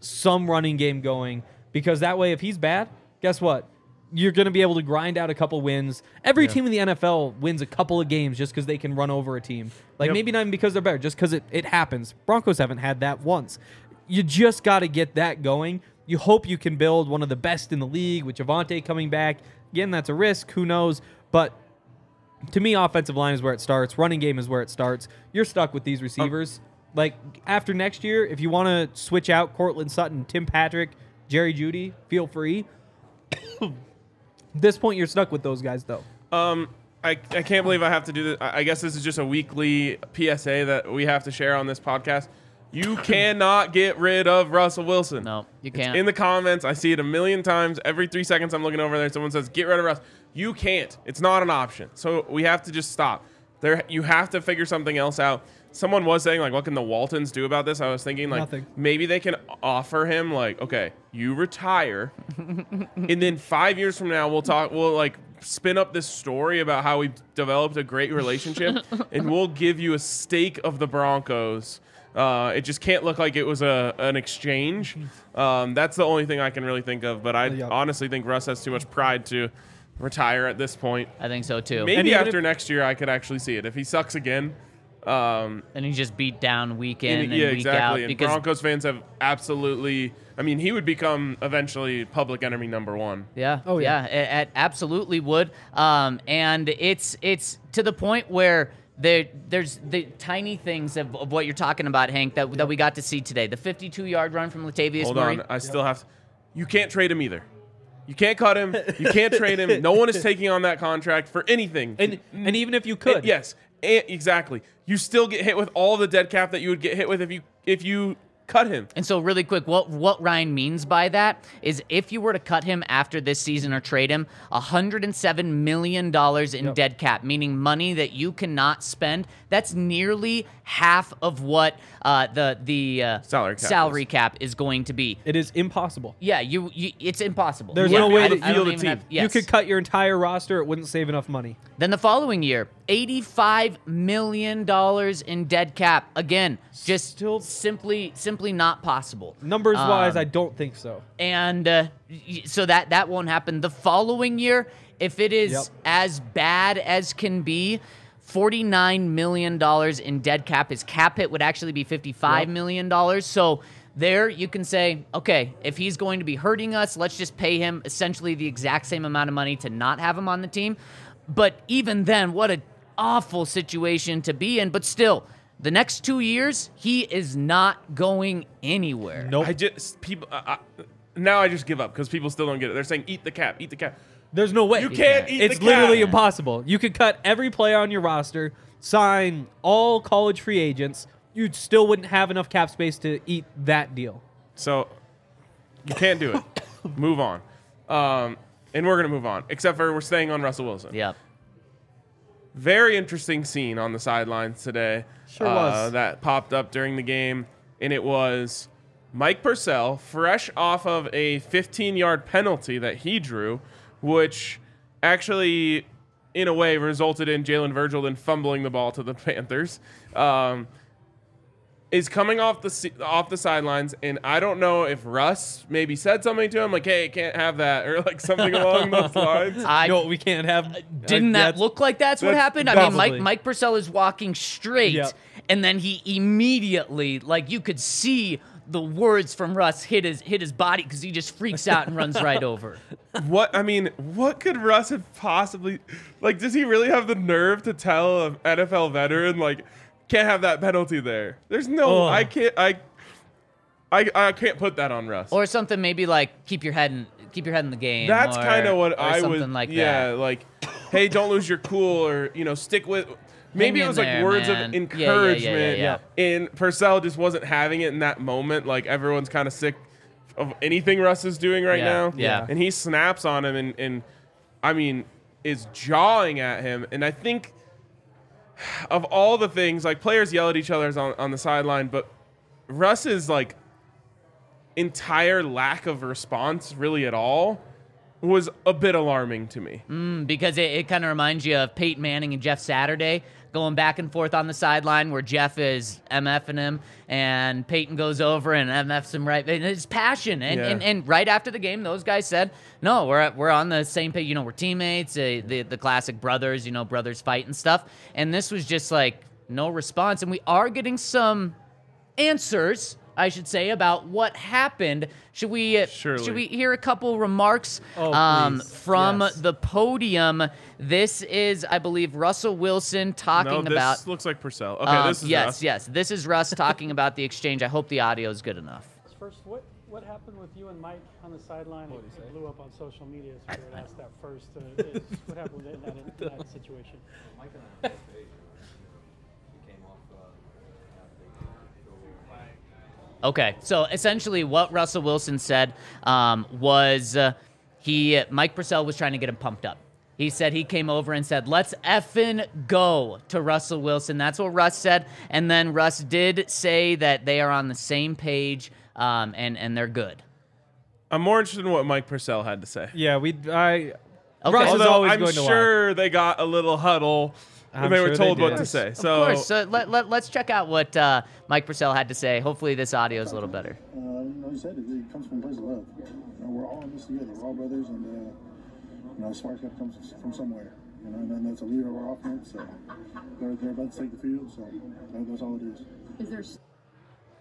some running game going because that way, if he's bad, guess what? You're going to be able to grind out a couple wins. Every team in the NFL wins a couple of games just because they can run over a team. Like Yep. maybe not even because they're better, just because it, it happens. Broncos haven't had that once. You just got to get that going. You hope you can build one of the best in the league with Javonte coming back. Again, that's a risk. Who knows? But to me, offensive line is where it starts. Running game is where it starts. You're stuck with these receivers. like after next year, if you want to switch out Courtland Sutton, Tim Patrick, Jerry Jeudy, feel free. This point, you're stuck with those guys, though. Um, I, I can't believe I have to do this. I I guess this is just a weekly PSA that we have to share on this podcast. You cannot get rid of Russell Wilson. No, you It's can't. in the comments, I see it a million times. Every three seconds, I'm looking over there. Someone says, "Get rid of Russ." You can't. It's not an option. So we have to just stop. There, you have to figure something else out. Someone was saying, like, what can the Waltons do about this? I was thinking, like, Nothing. maybe they can offer him, like, okay, you retire, and then five years from now, we'll talk. We'll like spin up this story about how we developed a great relationship, and we'll give you a stake of the Broncos. Uh, it just can't look like it was a an exchange. Um, that's the only thing I can really think of. But I Yep. honestly think Russ has too much pride to retire at this point. I think so too. Maybe after if- next year, I could actually see it. If he sucks again, um, and he just beat down week in and- and yeah, week exactly. out And because Broncos fans have absolutely. I mean, he would become eventually public enemy number one. Yeah. Oh, yeah. yeah. It, it absolutely would. Um, and it's it's to the point where there there's the tiny things of, of what you're talking about, Hank, that, that we got to see today. The 52 yard run from Latavius Hold Murray. on, I still have. To, you can't trade him either. You can't cut him. You can't trade him. No one is taking on that contract for anything. And and even if you And- could, yes, and- exactly. You still get hit with all the dead cap that you would get hit with if you if you cut him. And so, really quick, what what Ryan means by that is if you were to cut him after this season or trade him, 107 million dollars in dead cap, meaning money that you cannot spend. That's nearly half of what uh, the the uh, Salary cap salary is. cap is going to be. it is impossible. Yeah, you, you it's impossible. There's Yeah, no way I, to field a team. have- yes. You could cut your entire roster; it wouldn't save enough money. Then the following year, eighty-five million dollars in dead cap. Again, just Still- simply simply not possible. Numbers wise, Um, I don't think so. and uh, so that that won't happen. The following year, if it is Yep. as bad as can be. $49 million in dead cap. His cap hit would actually be fifty-five Yep. million dollars. So there you can say, okay, if he's going to be hurting us, let's just pay him essentially the exact same amount of money to not have him on the team. But even then, what an awful situation to be in. But still, the next two years, he is not going anywhere. Nope. I just people. I, I, now I just give up because people still don't get it. They're saying eat the cap, eat the cap. There's no way. You can't eat the cap It's literally cap. impossible. You could cut every player on your roster, sign all college free agents. You still wouldn't have enough cap space to eat that deal. So you can't do it. move on. Um, and we're gonna move on. Except for we're staying on Russell Wilson. Yep. Very interesting scene on the sidelines today. Sure uh, was. That popped up during the game, and it was Mike Purcell, fresh off of a 15-yard penalty that he drew, which actually, in a way, resulted in Jalen Virgil then fumbling the ball to the Panthers. Um, is coming off the off the sidelines, and I don't know if Russ maybe said something to him like, "Hey, can't have that," or like something along those lines. I no, we can't have. didn't uh, that look like that's, what that's happened? I mean, Mike. Mike Purcell is walking straight, Yep. and then he immediately, like you could see the words from Russ hit his hit his body because he just freaks out and runs right over. What I mean, what could Russ have possibly like? Does he really have the nerve to tell an NFL veteran like can't have that penalty there? There's no, Ugh. I can't, I, I, I can't put that on Russ. Or something maybe like keep your head in keep your head in the game. That's kind of what or I something would like yeah, that. like, hey, don't lose your cool, or you know, stick with. Maybe Hang it was like there, words man. of Yeah, yeah, yeah, encouragement, yeah, and Purcell just wasn't having it in that moment. Like everyone's kind of sick of anything Russ is doing right Yeah, now. yeah. and he snaps on him, and and I mean, is jawing at him, and I think of all the things like players yell at each other on on the sideline, but Russ's like entire lack of response really at all was a bit alarming to me. Mm, because it, it kind of reminds you of Peyton Manning and Jeff Saturday going back and forth on the sideline where Jeff is MFing him and Peyton goes over and MFs him right. And it's passion. And, Yeah. and, and right after the game, those guys said, no, we're, we're on the same page. You know, we're teammates, uh, the, the classic brothers, you know, brothers fight and stuff. And this was just like no response. And we are getting some answers, I should say, about what happened. Should we uh, Surely. should we hear a couple remarks Oh, um, from Yes. the podium? This is, I believe, Russell Wilson talking no, this about. looks like Purcell. Okay, um, this is yes, Russ. yes. This is Russ talking about the exchange. I hope the audio is good enough. First, what, what happened with you and Mike on the sideline? It, it blew up on social media, so we would ask that first. Uh, is- what happened in that, in that situation? Mike and I both ate. He came off uh, after the game, so Okay, so essentially, what Russell Wilson said um, was uh, he Mike Purcell was trying to get him pumped up. He said he came over and said, "Let's effing go" to Russell Wilson. That's what Russ said, and then Russ did say that they are on the same page um, and and they're good. I'm more interested in what Mike Purcell had to say. Yeah, we. I. Okay. Russ is Although always I'm going to lie. sure they got a little huddle I'm and they sure were they told what to say. So, Of So course. So let, let, let's check out what uh, Mike Purcell had to say. Hopefully, this audio is a little better. Uh, you know, you said it, it comes from a place of love. You know, we're all in this together. We're all brothers, and uh, you know, smart's got to come from somewhere. You know, and then that's a leader of our offense. So they're, they're about to take the field. So that's all it is. Is there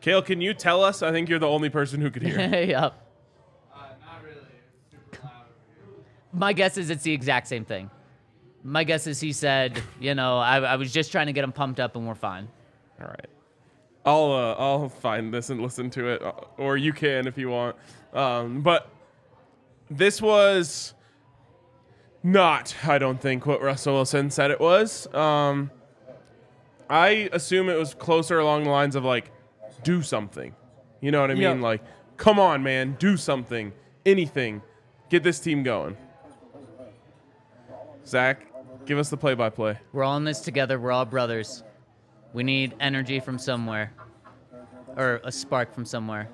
Kale, can you tell us? I think you're the only person who could hear. yep. My guess is it's the exact same thing. My guess is he said, you know, I, I was just trying to get him pumped up and we're fine. All right. I'll uh, I'll find this and listen to it, uh, or you can if you want. Um, but this was not, I don't think, what Russell Wilson said it was. Um, I assume it was closer along the lines of like, do something. You know what I mean? Yeah. Like, come on, man, do something, anything, get this team going. Zach, give us the play-by-play. We're all in this together. We're all brothers. We need energy from somewhere, or a spark from somewhere.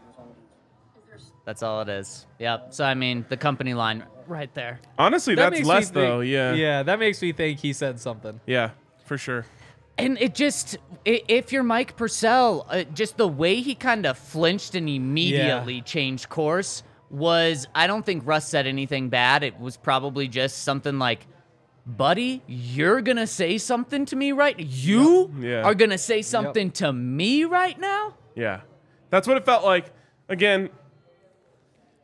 That's all it is. Yep. So I mean, the company line right there. Honestly, That that's makes me less think- though. Yeah. Yeah, that makes me think he said something. Yeah, for sure. And it just, i- if you're Mike Purcell, uh, just the way he kind of flinched and immediately changed course was, I don't think Russ said anything bad. It was probably just something like, buddy, you're going to say something to me right You Yeah. are going to say something to me right now? Yeah. That's what it felt like. Again,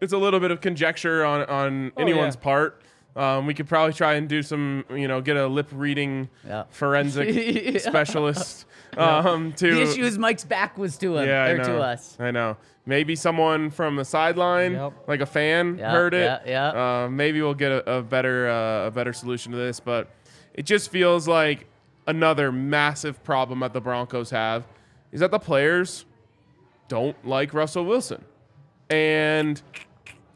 it's a little bit of conjecture on, on Oh, anyone's yeah. part. Um, we could probably try and do some, you know, get a lip reading Yeah. forensic Yeah. specialist um, to. The issue is Mike's back was to him, yeah, I or know. to us. I know. Maybe someone from the sideline, Yep. like a fan, heard it. yeah, yeah. Uh, maybe we'll get a, a better uh, a better solution to this, but it just feels like another massive problem that the Broncos have is that the players don't like Russell Wilson, and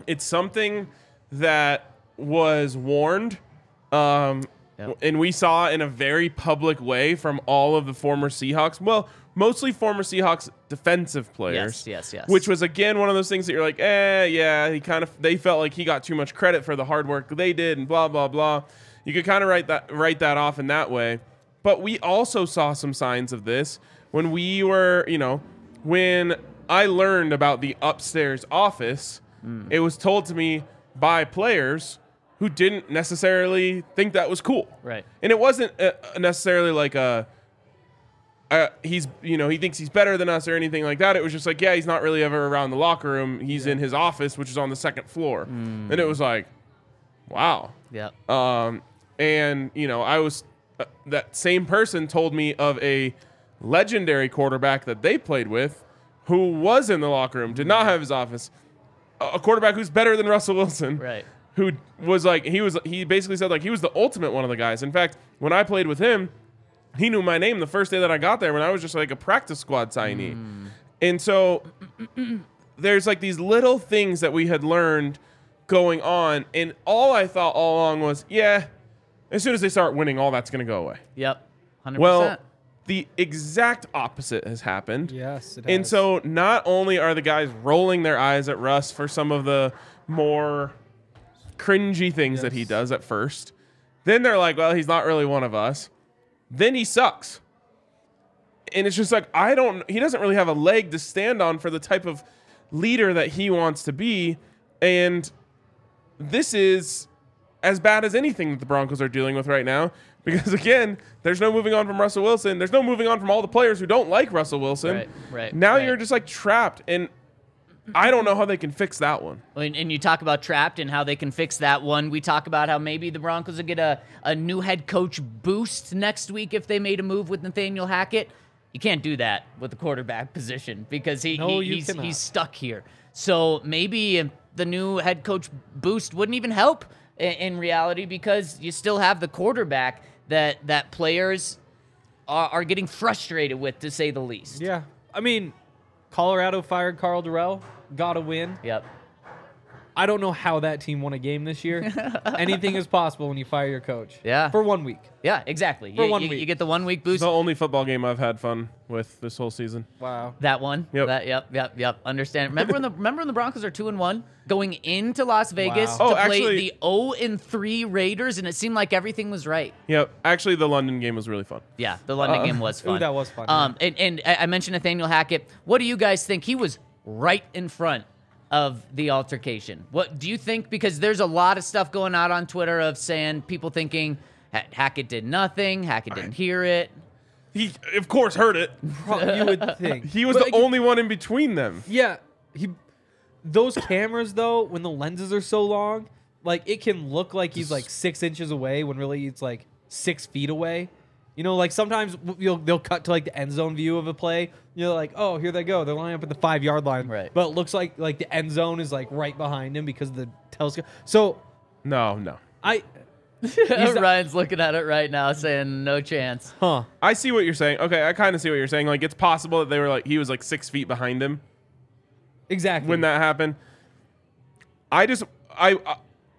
it's something that was warned. Um, Yep. And we saw in a very public way from all of the former Seahawks, well, mostly former Seahawks defensive players. Yes, yes, yes. Which was again one of those things that you're like, eh, yeah, he kind of they felt like he got too much credit for the hard work they did and blah blah blah. You could kind of write that write that off in that way. But we also saw some signs of this when we were, you know, when I learned about the upstairs office, Hmm. it was told to me by players who didn't necessarily think that was cool. Right. And it wasn't uh, necessarily like a uh, he's you know he thinks he's better than us or anything like that. It was just like yeah, he's not really ever around the locker room. He's in his office, which is on the second floor, and it was like, wow. Yep. Um, and you know, I was uh, that same person told me of a legendary quarterback that they played with, who was in the locker room, did not have his office, a a quarterback who's better than Russell Wilson, Right. Who was like he was he basically said like he was the ultimate one of the guys. In fact, when I played with him, he knew my name the first day that I got there when I was just like a practice squad signee. Hmm. And so there's like these little things that we had learned going on, and all I thought all along was, yeah, as soon as they start winning, all that's going to go away. Yep. 100%. Well, the exact opposite has happened. Yes, it And has. so not only are the guys rolling their eyes at Russ for some of the more cringy things that he does at first, then they're like, well, he's not really one of us. Then he sucks. And it's just like, I don't, he doesn't really have a leg to stand on for the type of leader that he wants to be. And this is as bad as anything that the Broncos are dealing with right now. Because again, there's no moving on from Russell Wilson. There's no moving on from all the players who don't like Russell Wilson. Right, right, Now right. you're just like trapped. And I don't know how they can fix that one. And, and you talk about trapped and how they can fix that one. We talk about how maybe the Broncos will get a, a new head coach boost next week if they made a move with Nathaniel Hackett. You can't do that with the quarterback position because he, No, he- he's, cannot. he's stuck here. So maybe the new head coach boost wouldn't even help in, in reality because you still have the quarterback that that players are, are getting frustrated with, to say the least. Yeah. I mean, Colorado fired Karl Dorrell, got a win. Yep. I don't know how that team won a game this year. Anything is possible when you fire your coach. Yeah. For one week. Yeah, exactly. For you, one you- week. you get the one week It's boost. the only football game I've had fun with this whole season. Wow. That one. Yep. That, yep. Yep. Yep. Understand. Remember when the remember when the Broncos are two and one going into Las Vegas Wow. to Oh, play actually- the 0 and three Raiders, and it seemed like everything was right. Yep. Actually, the London game was really fun. Yeah, the London Uh, game was ooh, fun. that was fun, Um, and, and I I mentioned Nathaniel Hackett. What do you guys think? He was right in front of the altercation. What do you think? Because there's a lot of stuff going out on Twitter of saying people thinking Hackett did nothing, Hackett didn't hear it. He, of course, heard it. You would think. He was But, the like, only one in between them. Yeah. He those cameras though, when the lenses are so long, like it can look like he's like six inches away when really it's like six feet away. You know, like sometimes you'll they'll cut to like the end zone view of a play. You're like, oh, here they go. They're lining up at the five yard line. Right. But it looks like like the end zone is like right behind him because of the telescope. So No, no. I Ryan's looking at it right now, saying no chance. huh. I see what you're saying. Okay, I kind of see what you're saying. Like, it's possible that they were like, he was like six feet behind him Exactly. when that happened. I just, I, I,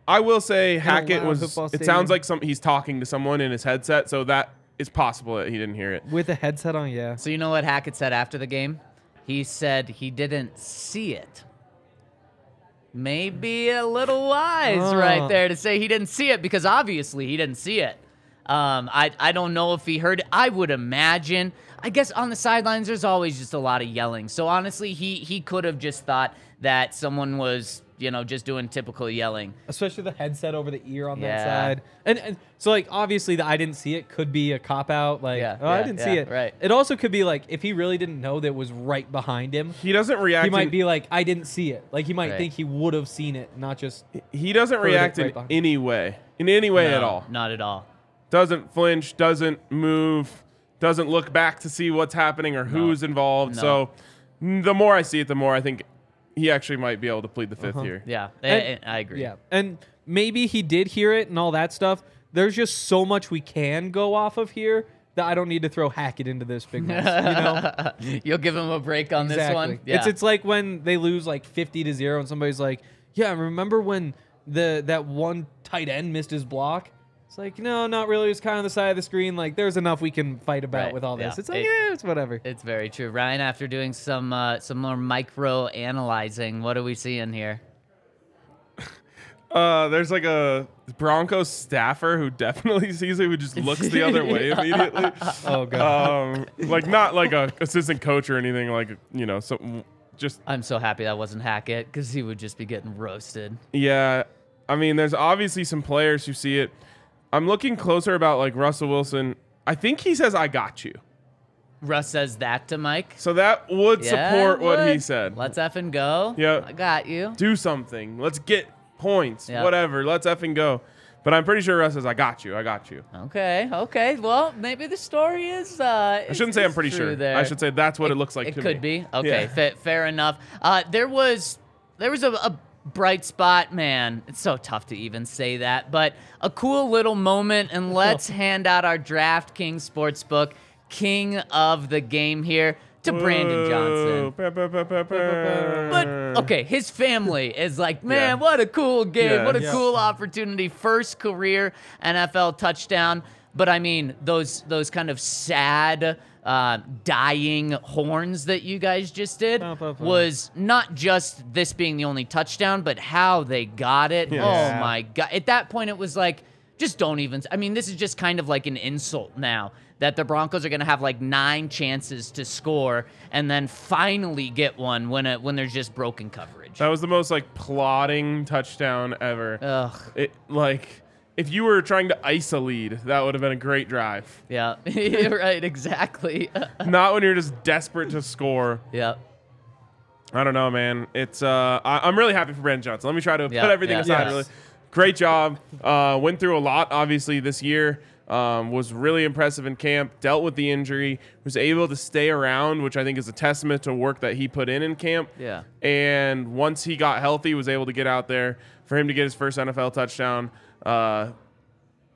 I will say Hackett was. It sounds like some he's talking to someone in his headset, so that is possible that he didn't hear it. with a headset on, yeah. So you know what Hackett said after the game? He said he didn't see it. Maybe a little wise Oh. right there to say he didn't see it because obviously he didn't see it. Um, I I don't know if he heard it. I would imagine. I guess on the sidelines there's always just a lot of yelling. So honestly, he he could have just thought that someone was you know just doing typical yelling. especially the headset over the ear on Yeah. that side. And, and so like obviously the I didn't see it could be a cop out like Yeah, oh, I didn't yeah, see it. right. It also could be like if he really didn't know that it was right behind him, He doesn't react. he might in- be like I didn't see it. Like he might Right. think he would have seen it, not just He doesn't react right in behind- any way, in any way at all. Not at all. Doesn't flinch, doesn't move, doesn't look back to see what's happening or who's involved. No. So, the more I see it, the more I think he actually might be able to plead the 5th uh-huh. here. Yeah, And- I, I agree. yeah. And maybe he did hear it and all that stuff. There's just so much we can go off of here that I don't need to throw Hackett into this big mess. You know? You'll give him a break on this one. Yeah. It's it's like when they lose like 50 to 0 and somebody's like, "Yeah, remember when the that one tight end missed his block?" It's like, "No, not really. It's kind of the side of the screen. Like there's enough we can fight about Right, with all this." yeah. It's like, It- "Yeah, it's whatever." It's very true. Ryan, after doing some uh, some more micro analyzing, what are we seeing here? Uh, there's like a Broncos staffer who definitely sees it, who just looks the other way immediately. oh god. Um, like not like a assistant coach or anything. Like you know, so just I'm so happy that wasn't Hackett because he would just be getting roasted. yeah. I mean, there's obviously some players who see it. I'm looking closer about like Russell Wilson. I think he says, "I got you," Russ says that to Mike. so that would Yeah, support what he said. Let's effing go. Yeah. I got you. do something. Let's get points. Yeah. Whatever. Let's effing go. But I'm pretty sure Russ says, "I got you. I got you." Okay, okay. Well, maybe the story is. Uh, I shouldn't say I'm pretty sure. There. I should say that's what it, looks like It to could me. be. Okay, Yeah. fa- fair enough. Uh, there was there was a, a bright spot, man. It's so tough to even say that, but a cool little moment. And let's hand out our DraftKings Sportsbook King of the Game here to Brandon Johnson. But okay, his family is like, man, Yeah. what a cool game. Yeah. What a Yeah. cool opportunity. First career NFL touchdown. But I mean, those those kind of sad uh, dying horns that you guys just did was not just this being the only touchdown, but how they got it. Yeah. Oh my god! At that point, it was like, just don't even. I mean, this is just kind of like an insult now that the Broncos are going to have like nine chances to score and then finally get one when it when there's just broken coverage. That was the most like plotting touchdown ever. Ugh. It like if you were trying to ice a lead, that would have been a great drive. Yeah. Right. Exactly. Not when you're just desperate to score. yeah. I don't know, man. It's uh, I, I'm really happy for Brandon Johnson. Let me try to Yeah, put everything yeah. aside. Yes. Really, great job. Uh, went through a lot, obviously this year. Um, was really impressive in camp. Dealt with the injury. Was able to stay around, which I think is a testament to work that he put in in camp. Yeah. And once he got healthy, was able to get out there. For him to get his first NFL touchdown, uh,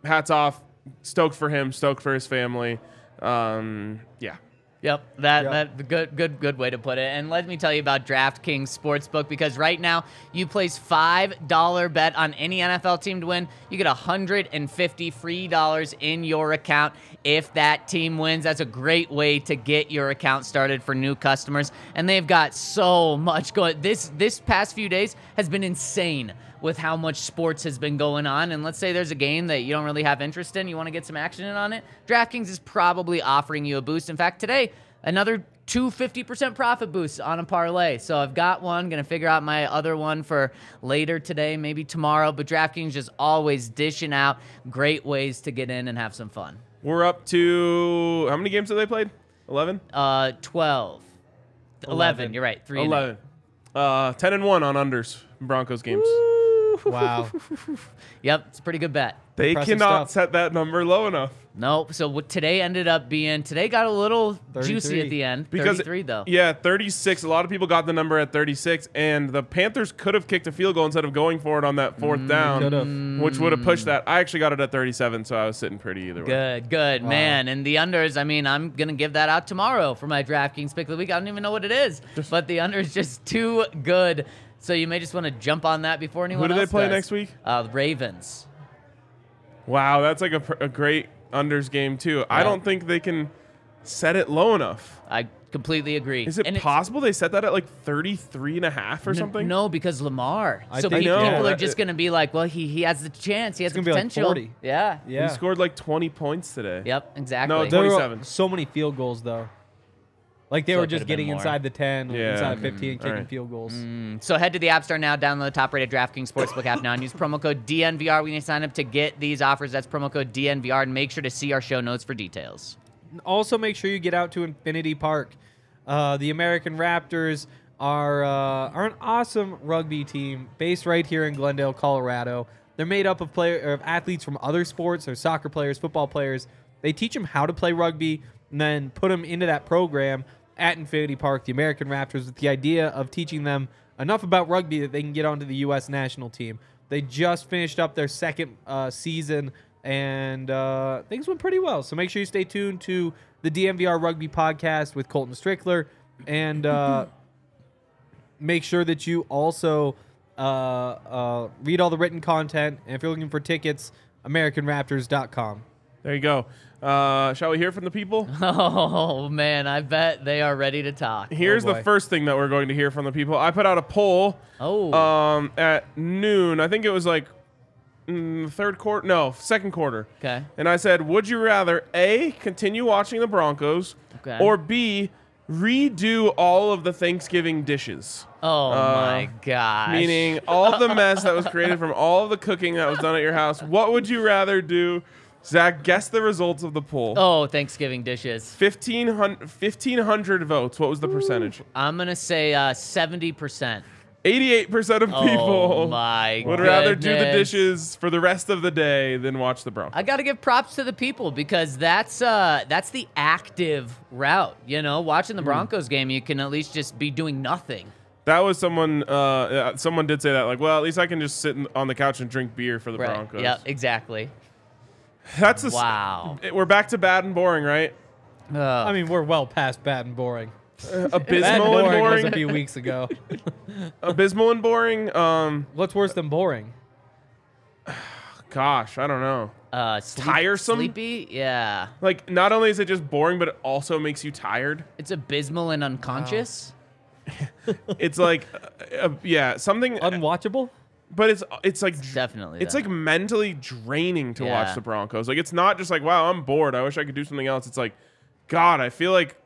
hats off. Stoked for him. Stoked for his family. Um, yeah. Yep, that Yep. that good good good way to put it. And let me tell you about DraftKings Sportsbook because right now you place five dollar bet on any NFL team to win, you get hundred and fifty free dollars in your account if that team wins. That's a great way to get your account started for new customers. And they've got so much going. This this past few days has been insane with how much sports has been going on. And let's say there's a game that you don't really have interest in, you want to get some action in on it. DraftKings is probably offering you a boost. In fact, today, another two 50% profit boosts on a parlay. So I've got one, gonna figure out my other one for later today, maybe tomorrow. But DraftKings just always dishing out great ways to get in and have some fun. We're up to how many games have they played? Eleven. Uh, 12. 11, Eleven. you're right. Three and. Eleven. Uh, ten and one on unders Broncos games. Wow. Yep, it's a pretty good bet. They Impressive cannot stuff. set that number low enough. Nope. So what today ended up being today got a little juicy at the end. Because 33 though. Yeah, 36. A lot of people got the number at 36, and the Panthers could have kicked a field goal instead of going for it on that fourth mm, down, which would have pushed that. I actually got it at 37, so I was sitting pretty either way. Good, good, man. And the unders, I mean, I'm going to give that out tomorrow for my DraftKings pick of the week. I don't even know what it is, but the under is just too good. So you may just want to jump on that before anyone What do they play does. next week? Uh, the Ravens. Wow, that's like a, pr- a great unders game too. I Yeah. don't think they can set it low enough. I completely agree. Is it And it's- possible they set that at like 33 and a half or N- something? No, because Lamar. I so think- pe- I know. people are just going to be like, well, he he has the chance. He has It's the gonna be like potential. 40. Yeah. Yeah. He scored like 20 points today. Yep, exactly. No, There were 27. so many field goals though. Like they So were just getting inside the 10, Yeah. inside of 15, kicking Alright. field goals. So head to the App Store now, download the top-rated DraftKings Sportsbook app now, and use promo code DNVR when you sign up to get these offers. That's promo code DNVR, and make sure to see our show notes for details. Also, make sure you get out to Infinity Park. Uh, the American Raptors are uh, are an awesome rugby team based right here in Glendale, Colorado. They're made up of player of athletes from other sports, or soccer players, football players. They teach them how to play rugby and then put them into that program at Infinity Park, the American Raptors, with the idea of teaching them enough about rugby that they can get onto the U.S. national team. They just finished up their second uh, season and uh, things went pretty well. So make sure you stay tuned to the DNVR Rugby podcast with Colton Strickler, and uh, make sure that you also uh, uh, read all the written content. And if you're looking for tickets, AmericanRaptors.com. There you go. Uh, shall we hear from the people? Oh man, I bet they are ready to talk. Here's the first thing that we're going to hear from the people. I put out a poll Oh, um, at noon. I think it was like mm, third quarter. No, second quarter. okay. And I said, would you rather A, continue watching the Broncos, Okay. or B, redo all of the Thanksgiving dishes? Oh my gosh. Uh, Meaning all the mess that was created from all of the cooking that was done at your house. What would you rather do? Zach, guess the results of the poll. Oh, Thanksgiving dishes. 1,500, 1,500 votes. What was the percentage? I'm gonna say uh, 70%. 88% of Oh people my would rather do the dishes for the rest of the day than watch the Broncos. I got to give props to the people because that's uh that's the active route. You know, watching Hmm. the Broncos game, you can at least just be doing nothing. That was someone. Uh, uh, someone did say that. Like, well, at least I can just sit on the couch and drink beer for the Right. Broncos. Yeah, exactly. That's the. s- Wow. We're back to bad and boring, right? Uh, I mean, we're well past bad and boring. Bad and Abysmal and boring was a few weeks ago. Abysmal and boring. Um, What's worse than boring? gosh, I don't know. uh, sleep- Tiresome? Sleepy? Yeah. Like, not only is it just boring, but it also makes you tired. It's abysmal and unconscious. It's like, uh, uh, yeah, something. Unwatchable? But it's it's like Definitely. It's that. like mentally draining to Yeah. watch the Broncos. Like it's not just like, wow, I'm bored. I wish I could do something else. It's like, God, I feel like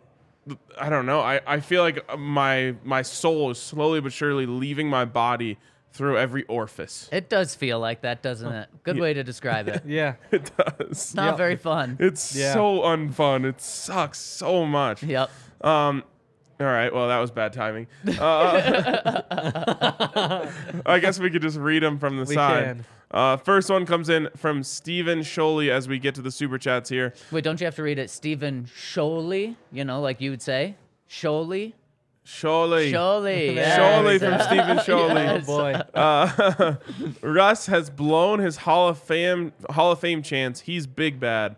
I don't know. I, I feel like my my soul is slowly but surely leaving my body through every orifice. It does feel like that, doesn't it? Good way to describe it. Yeah. It does. It's not Yep. very fun. It's Yeah. so unfun. It sucks so much. Yep. Um, all right. Well, that was bad timing. Uh, I guess we could just read them from the We side. can. Uh, first one comes in from Stephen Sholey as we get to the super chats here. Wait, don't you have to read it Stephen Sholey? You know, like you would say? Sholey? Sholey. Sholey. Sholey from Stephen Sholey. Oh boy. Uh, Russ has blown his Hall of Fame Hall of Fame chance. He's big bad.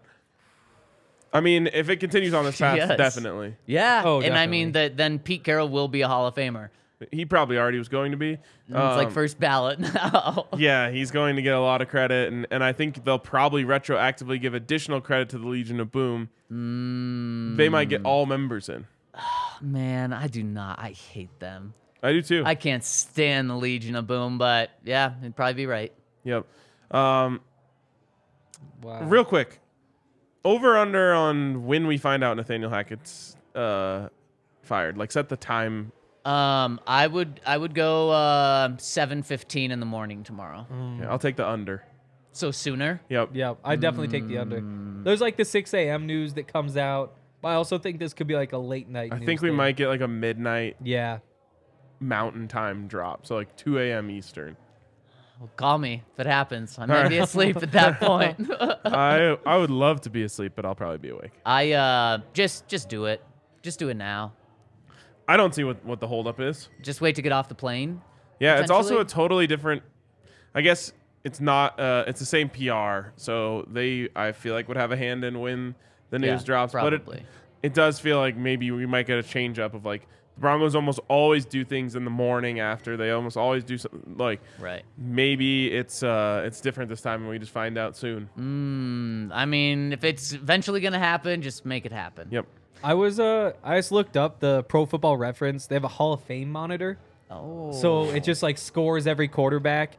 I mean, if it continues on this path, Yes. definitely. Yeah. Oh, and I mean that then Pete Carroll will be a Hall of Famer. He probably already was going to be. it's like Um, first ballot now. Yeah, he's going to get a lot of credit, and, and I think they'll probably retroactively give additional credit to the Legion of Boom. They might get all members in. Man, I do not. I hate them. I do too. I can't stand the Legion of Boom, but yeah, you'd probably be right. yep. Um, Wow. real quick, over under on when we find out Nathaniel Hackett's uh, fired. Like set the time. Um, I would I would go uh, seven fifteen in the morning tomorrow. Yeah, I'll take the under. So sooner. Yep. Yeah, I definitely take the under. Mm. There's like the 6 a.m. news that comes out, but I also think this could be like a late night. I news think we thing. might get like a midnight Yeah. Mountain Time drop, so like 2 a.m. Eastern. Well, call me if it happens. I may be asleep at that point. I I would love to be asleep, but I'll probably be awake. I uh just just do it. Just do it now. I don't see what what the holdup is. Just wait to get off the plane. Yeah, it's also a totally different. I guess it's not. Uh, it's the same PR, so they I feel like would have a hand in when the news Yeah, drops. But probably. it it does feel like maybe we might get a change up of like the Broncos almost always do things in the morning after. They almost always do something like Right. maybe it's uh it's different this time and we just find out soon. Mm, I mean, if it's eventually gonna happen, just make it happen. Yep. I was uh I just looked up the Pro Football Reference. They have a Hall of Fame monitor. Oh. So it just like scores every quarterback.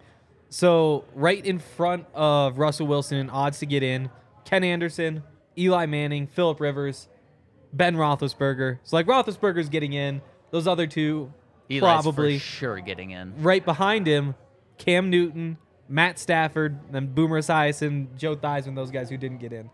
So right in front of Russell Wilson in odds to get in, Ken Anderson, Eli Manning, Philip Rivers, Ben Roethlisberger. So like Roethlisberger's getting in. Those other two Eli's probably for sure getting in. right behind him. Cam Newton, Matt Stafford, then Boomer Esiason, Joe Theismann, those guys who didn't get in.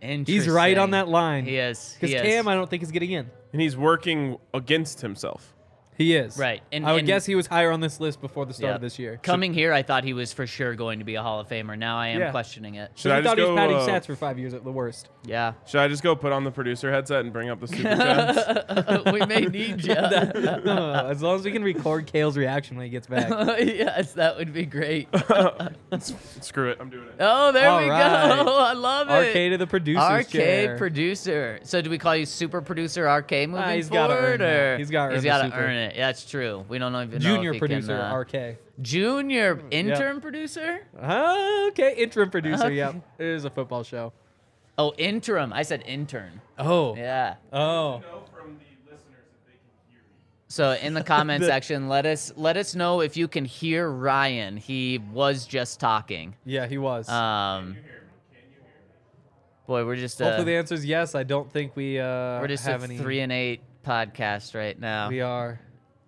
And he's right on that line. He is. Because He is. Cam, I don't think is getting in. And he's working against himself. He is Right, and- I would and- guess he was higher on this list before the start Yep. of this year. Coming here, I thought he was for sure going to be a Hall of Famer. Now I am Yeah. questioning it. Should So I we just thought he was go? padding uh, stats for five years at the worst. Yeah. should I just go put on the producer headset and bring up the super chats? we may need you. as long as we can record Kale's reaction when he gets back. yes, that would be great. Screw it, I'm doing it. Oh, there All we right. go. I love it. Arcade of the producer's Arcade chair. producer. So do we call you super producer arcade moving Ah, he's gotta earn that. or He's gotta earn the gotta super. earn it. Yeah, that's true. We don't even know Junior if he producer Can, uh, RK. junior intern producer. Ah, okay, interim producer. Okay. Yep, it is a football show. Oh, interim. I said intern. Oh, Yeah. oh, So in the comment section, let us let us know if you can hear Ryan. He was just talking. yeah, he was. Um, boy, we're just uh, Hopefully, the answer is yes. I don't think we uh, we're just have a any. three and eight podcast right now. We are.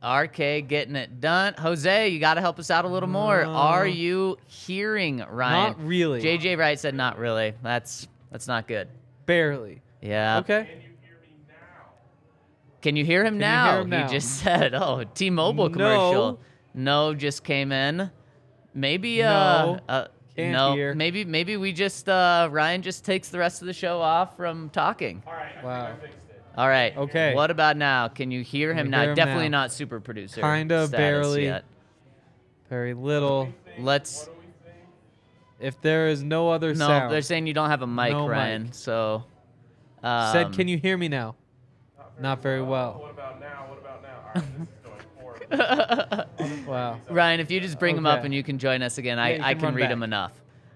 RK getting it done. Jose, you got to help us out a little more. Are you hearing Ryan? Not really. JJ Wright said not really. That's that's not good. Barely. Yeah. Okay. Can you hear him you now? You hear him now? He just said, "Oh, T-Mobile No. commercial." No, just came in. Maybe uh, No. uh Can't no, hear. maybe maybe we just uh Ryan just takes the rest of the show off from talking. All right. Wow. All right. Okay. What about now? Can you hear him we now? hear him Definitely now? not super producer. Kinda, barely. Yet. Very little. Let's. If there is no other No, sound, they're saying you don't have a mic, No Ryan. mic. So. Um, said, "Can you hear me now?" Not very well. What about now? What about now? All right, this is going forward. Wow. Ryan, if you just bring him up and you can join us again, Yeah, I, you I can can read back. him enough.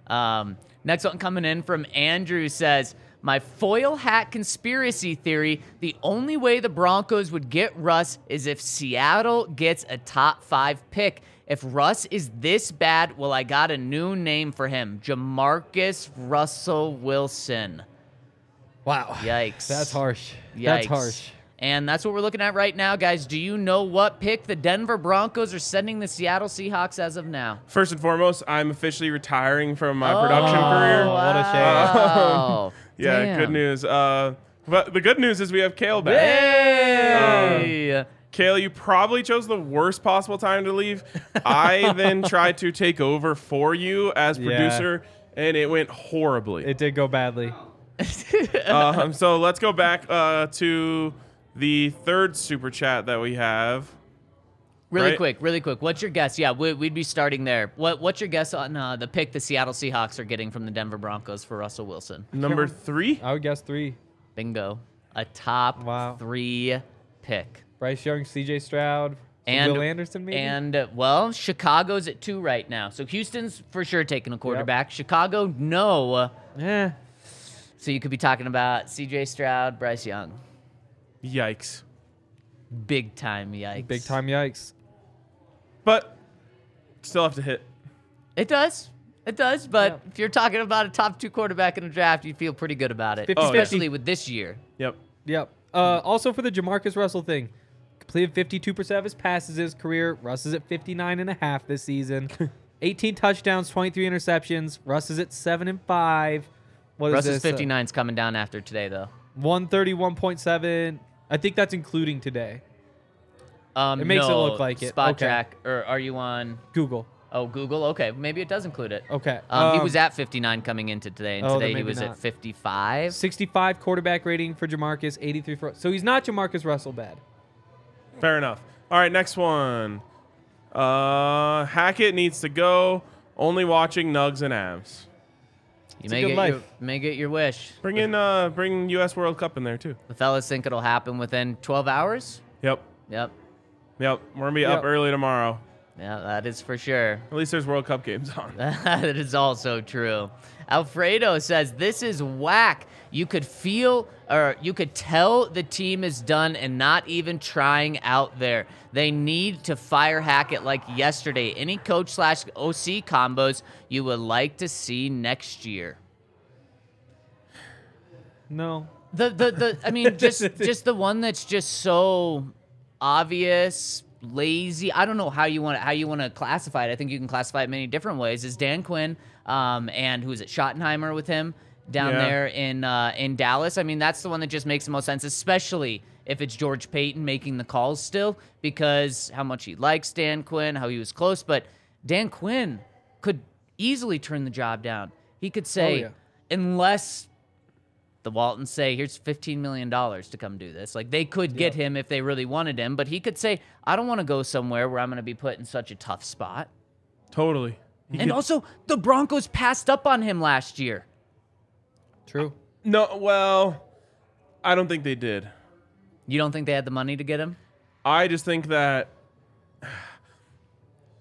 Um, next one coming in from Andrew says, My foil hat conspiracy theory the only way the Broncos would get Russ is if Seattle gets a top five pick. If Russ is this bad, well, I got a new name for him Jamarcus Russell Wilson. Wow. Yikes. That's harsh. Yikes. That's harsh. And that's what we're looking at right now, guys. Do you know what pick the Denver Broncos are sending the Seattle Seahawks as of now? First and foremost, I'm officially retiring from my oh, production career. Oh, what a shame. Wow. Yeah, Damn. good news. Uh, but the good news is we have Kale back. Hey! Kale, you probably chose the worst possible time to leave. I then tried to take over for you as Yeah. producer, and it went horribly. It did go badly. um, so let's go back uh, to the third super chat that we have. Really right? quick, really quick. What's your guess? Yeah, we, we'd be starting there. What What's your guess on uh, the pick the Seattle Seahawks are getting from the Denver Broncos for Russell Wilson? Number three. I would guess three. Bingo, a top Wow. three pick. Bryce Young, C.J. Stroud, And Will Anderson, maybe. And uh, well, Chicago's at two right now. So Houston's for sure taking a quarterback. Chicago, no. yeah, So you could be talking about C.J. Stroud, Bryce Young. Yikes. Big time, yikes. big time yikes. But still have to hit. It does. It does. But Yeah. if you're talking about a top two quarterback in a draft, you feel pretty good about it. 50-50. Especially with this year. Yep. Yep. Uh, also for the Jamarcus Russell thing, completed 52% of his passes his career. Russ is at 59 and a half this season. 18 touchdowns, 23 interceptions. Russ is at seven and five. What is Russ's this? Uh, 59's coming down after today, though. 131.7. I think that's including today. Um, It makes it look like it. Spot Okay. track, or are you on? Google. Oh, Google. Okay, maybe it does include it. Okay. Um, he Um, was at 59 coming into today, and Oh, today he was not. at 55. 65 quarterback rating for Jamarcus, 83 for. So he's not Jamarcus Russell bad. Fair enough. All right, next one. Uh, Hackett needs to go. Only watching Nugs and Avs. You may get, life. your, may get your wish. Bring in uh, bring U.S. World Cup in there too. The fellas think it'll happen within 12 hours. Yep. Yep. Yep. We're gonna be up Yep. early tomorrow. Yeah, that is for sure. At least there's World Cup games on. that is also true. Alfredo says this is whack. You could feel or you could tell the team is done and not even trying out there. They need to fire Hackett like yesterday. Any coach slash OC combos you would like to see next year. No. The the the I mean just just the one that's just so obvious, lazy. I don't know how you want how you want to classify it. I think you can classify it many different ways. Is Dan Quinn um and who is it Schottenheimer with him down Yeah. there in uh, in Dallas? I mean that's the one that just makes the most sense, especially if it's George Paton making the calls still because how much he likes Dan Quinn, how he was close, but Dan Quinn could easily turn the job down. He could say yeah. unless the Waltons say, here's $15 million to come do this. Like, they could get him if they really wanted him, but he could say, I don't want to go somewhere where I'm going to be put in such a tough spot. Totally. He And could- also, the Broncos passed up on him last year. True. no, well, I don't think they did. You don't think they had the money to get him? I just think that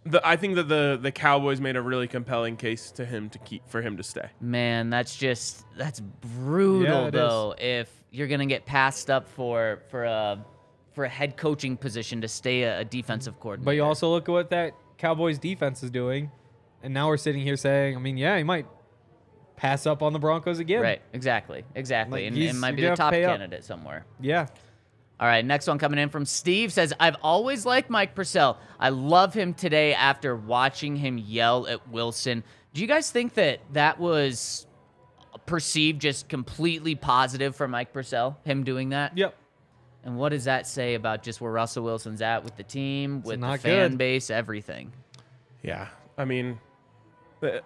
the I think that the the Cowboys made a really compelling case to him to keep for him to stay. Man, that's just, that's brutal, Yeah, it is. though, if you're going to get passed up for, for a. For a head coaching position to stay a, a defensive coordinator. But you also look at what that Cowboys defense is doing. And now we're sitting here saying, I mean, yeah, he might pass up on the Broncos again. Right, exactly, exactly. Like, and, he's- and might be gonna the have to top pay up. candidate somewhere. Yeah. All right, next one coming in from Steve says, I've always liked Mike Purcell. I love him today after watching him yell at Wilson. Do you guys think that that was perceived just completely positive for Mike Purcell, him doing that? Yep. And what does that say about just where Russell Wilson's at with the team, with the fan good. base, everything? Yeah, I mean,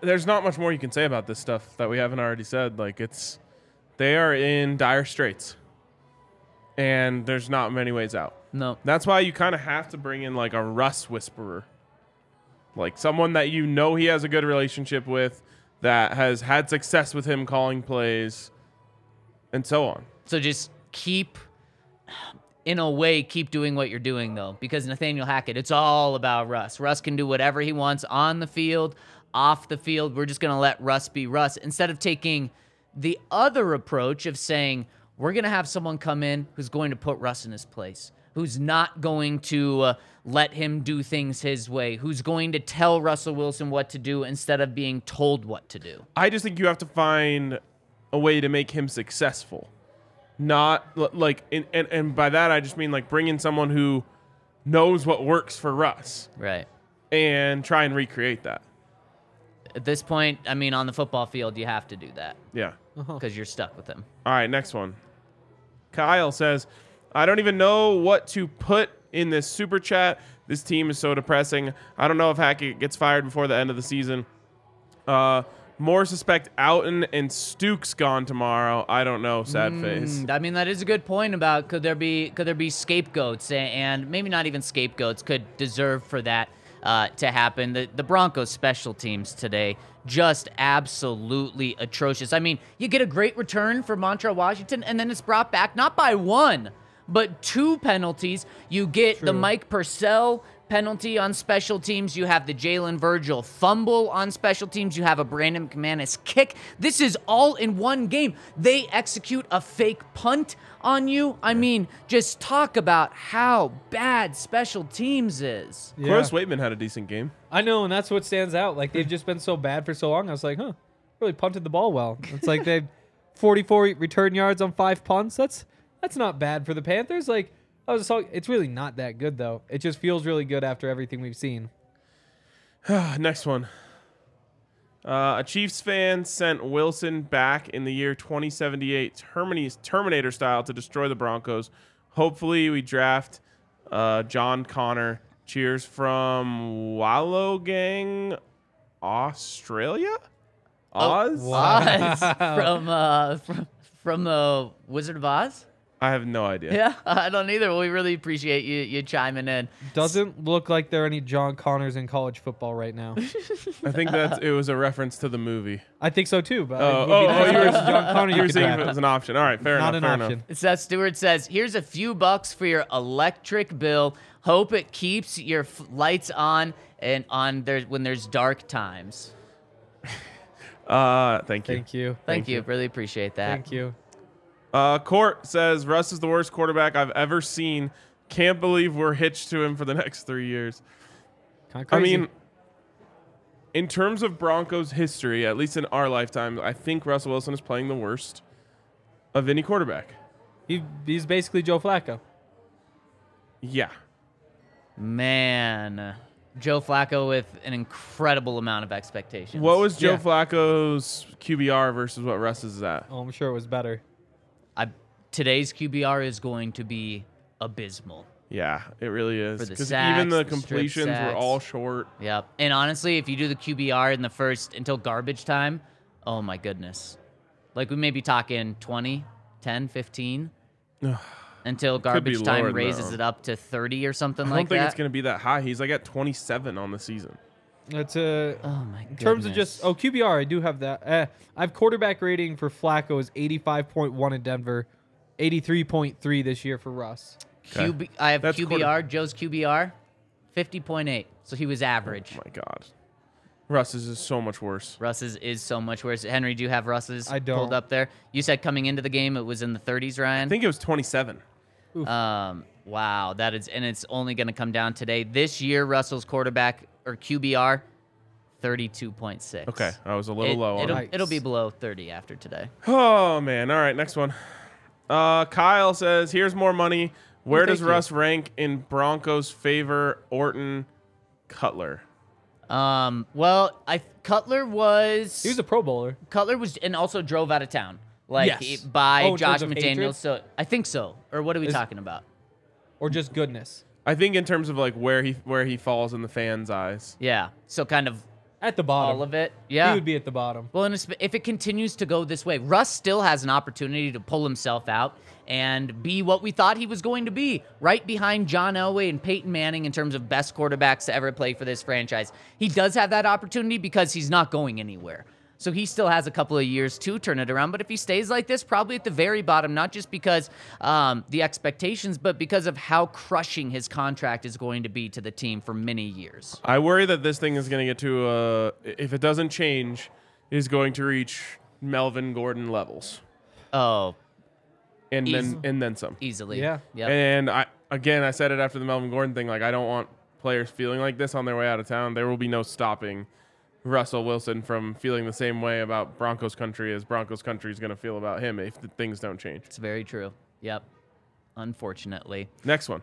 there's not much more you can say about this stuff that we haven't already said. Like it's, they are in dire straits, and there's not many ways out. No. That's why you kind of have to bring in like a Russ whisperer, like someone that you know he has a good relationship with, that has had success with him calling plays, and so on. So just keep, in a way, keep doing what you're doing though, because Nathaniel Hackett, it's all about Russ. Russ can do whatever he wants on the field, off the field. We're just gonna let Russ be Russ instead of taking the other approach of saying we're gonna have someone come in who's going to put Russ in his place. Who's not going to uh, let him do things his way? Who's going to tell Russell Wilson what to do instead of being told what to do? I just think you have to find a way to make him successful. Not like, and, and, and by that, I just mean like bring in someone who knows what works for Russ Right. and try and recreate that. At this point, I mean, on the football field, you have to do that. Yeah. because you're stuck with him. All right, next one. Kyle says, I don't even know what to put in this super chat. This team is so depressing. I don't know if Hackett gets fired before the end of the season. Uh, More suspect Outten and Stukes gone tomorrow. I don't know. Sad face. Mm, I mean, that is a good point about could there be could there be scapegoats and maybe not even scapegoats could deserve for that uh, to happen. The the Broncos special teams today just absolutely atrocious. I mean, you get a great return for Montrell Washington, and then it's brought back not by one but two penalties. You get the Mike Purcell penalty on special teams. You have the Jalen Virgil fumble on special teams. You have a Brandon McManus kick. This is all in one game. They execute a fake punt on you. I mean, just talk about how bad special teams is. Yeah. Corliss Waitman had a decent game. I know, and that's what stands out. Like they've just been so bad for so long. I was like, huh, really punted the ball well. It's like they've 44 return yards on five punts. That's that's not bad for the Panthers. Like I was, talking, it's really not that good though. It just feels really good after everything we've seen. Next one. Uh, a Chiefs fan sent Wilson back in the year 2078, Termini- Terminator style, to destroy the Broncos. Hopefully, we draft uh, John Connor. Cheers from Wollongong, Australia? Oz? Oz from uh, from from the Wizard of Oz. I have no idea. Yeah, I don't either. We really appreciate you you chiming in. Doesn't look like there are any John Connors in college football right now. I think that it was a reference to the movie. I think so too. But Oh, it oh, oh, you were, there was John Connor you were could saying if draft. it was an option. All right, fair not enough. an fair option. enough. Seth Stewart says, "Here's a few bucks for your electric bill. Hope it keeps your f- lights on and on there when there's dark times." Uh, thank you. Thank you. Thank, Thank you. you. really appreciate that. Thank you. Uh, Court says Russ is the worst quarterback I've ever seen. Can't believe we're hitched to him for the next three years. Kind of I mean, in terms of Broncos history, at least in our lifetime, I think Russell Wilson is playing the worst of any quarterback. he, he's basically Joe Flacco. Yeah. Man, Joe Flacco with an incredible amount of expectations. What was Joe Yeah. Flacco's QBR versus what Russ's is at? Oh, I'm sure it was better. I, today's QBR is going to be abysmal. Yeah, it really is. Because even the the completions were all short. Yep. And honestly, if you do the QBR in the first until garbage time, oh my goodness. Like we may be talking 20, 10, 15 until garbage time raises that. it up to 30 or something like that. I don't like think that. it's going to be that high. He's like at 27 on the season. That's a. oh my In terms of just oh QBR, I do have that. Uh, I have quarterback rating for Flacco is 85.1 in Denver, 83.3 this year for Russ. QB, I have That's QBR, quarter- Joe's QBR, 50.8. So he was average. Oh my God. Russ's is so much worse. Russ's is so much worse. Henry, do you have Russ's I pulled don't. up there? You said coming into the game it was in the 30s, Ryan. I think it was 27. Um, wow, that is, and it's only going to come down today. This year, Russell's quarterback or QBR, thirty-two point six. Okay, I was a little It, low on it'll, it. it'll be below thirty after today. Oh man! All right, next one. Uh, Kyle says, "Here's more money. Where thank does you. Russ rank in Broncos' favor? Orton, Cutler. Um, well, I Cutler was He was a Pro Bowler. Cutler was and also drove out of town, like Yes. he- by Oh, in Josh terms of McDaniels. hatred? So I think so. Or what are we Is- talking about? Or just goodness. I think in terms of like where he where he falls in the fans' eyes. Yeah. So kind of At the bottom. all of it. Yeah. He would be at the bottom. Well, and it's- if it continues to go this way, Russ still has an opportunity to pull himself out and be what we thought he was going to be, right behind John Elway and Peyton Manning in terms of best quarterbacks to ever play for this franchise. He does have that opportunity because he's not going anywhere. So he still has a couple of years to turn it around. But if he stays like this, probably at the very bottom, not just because um, the expectations, but because of how crushing his contract is going to be to the team for many years. I worry that this thing is going to get to uh, if it doesn't change, is going to reach Melvin Gordon levels, Oh, and Easy. then and then some. easily. Yeah. Yep. And I again, I said it after the Melvin Gordon thing. Like I don't want players feeling like this on their way out of town. There will be no stopping Russell Wilson from feeling the same way about Broncos country as Broncos country is going to feel about him if the things don't change. It's very true. Yep. Unfortunately. Next one.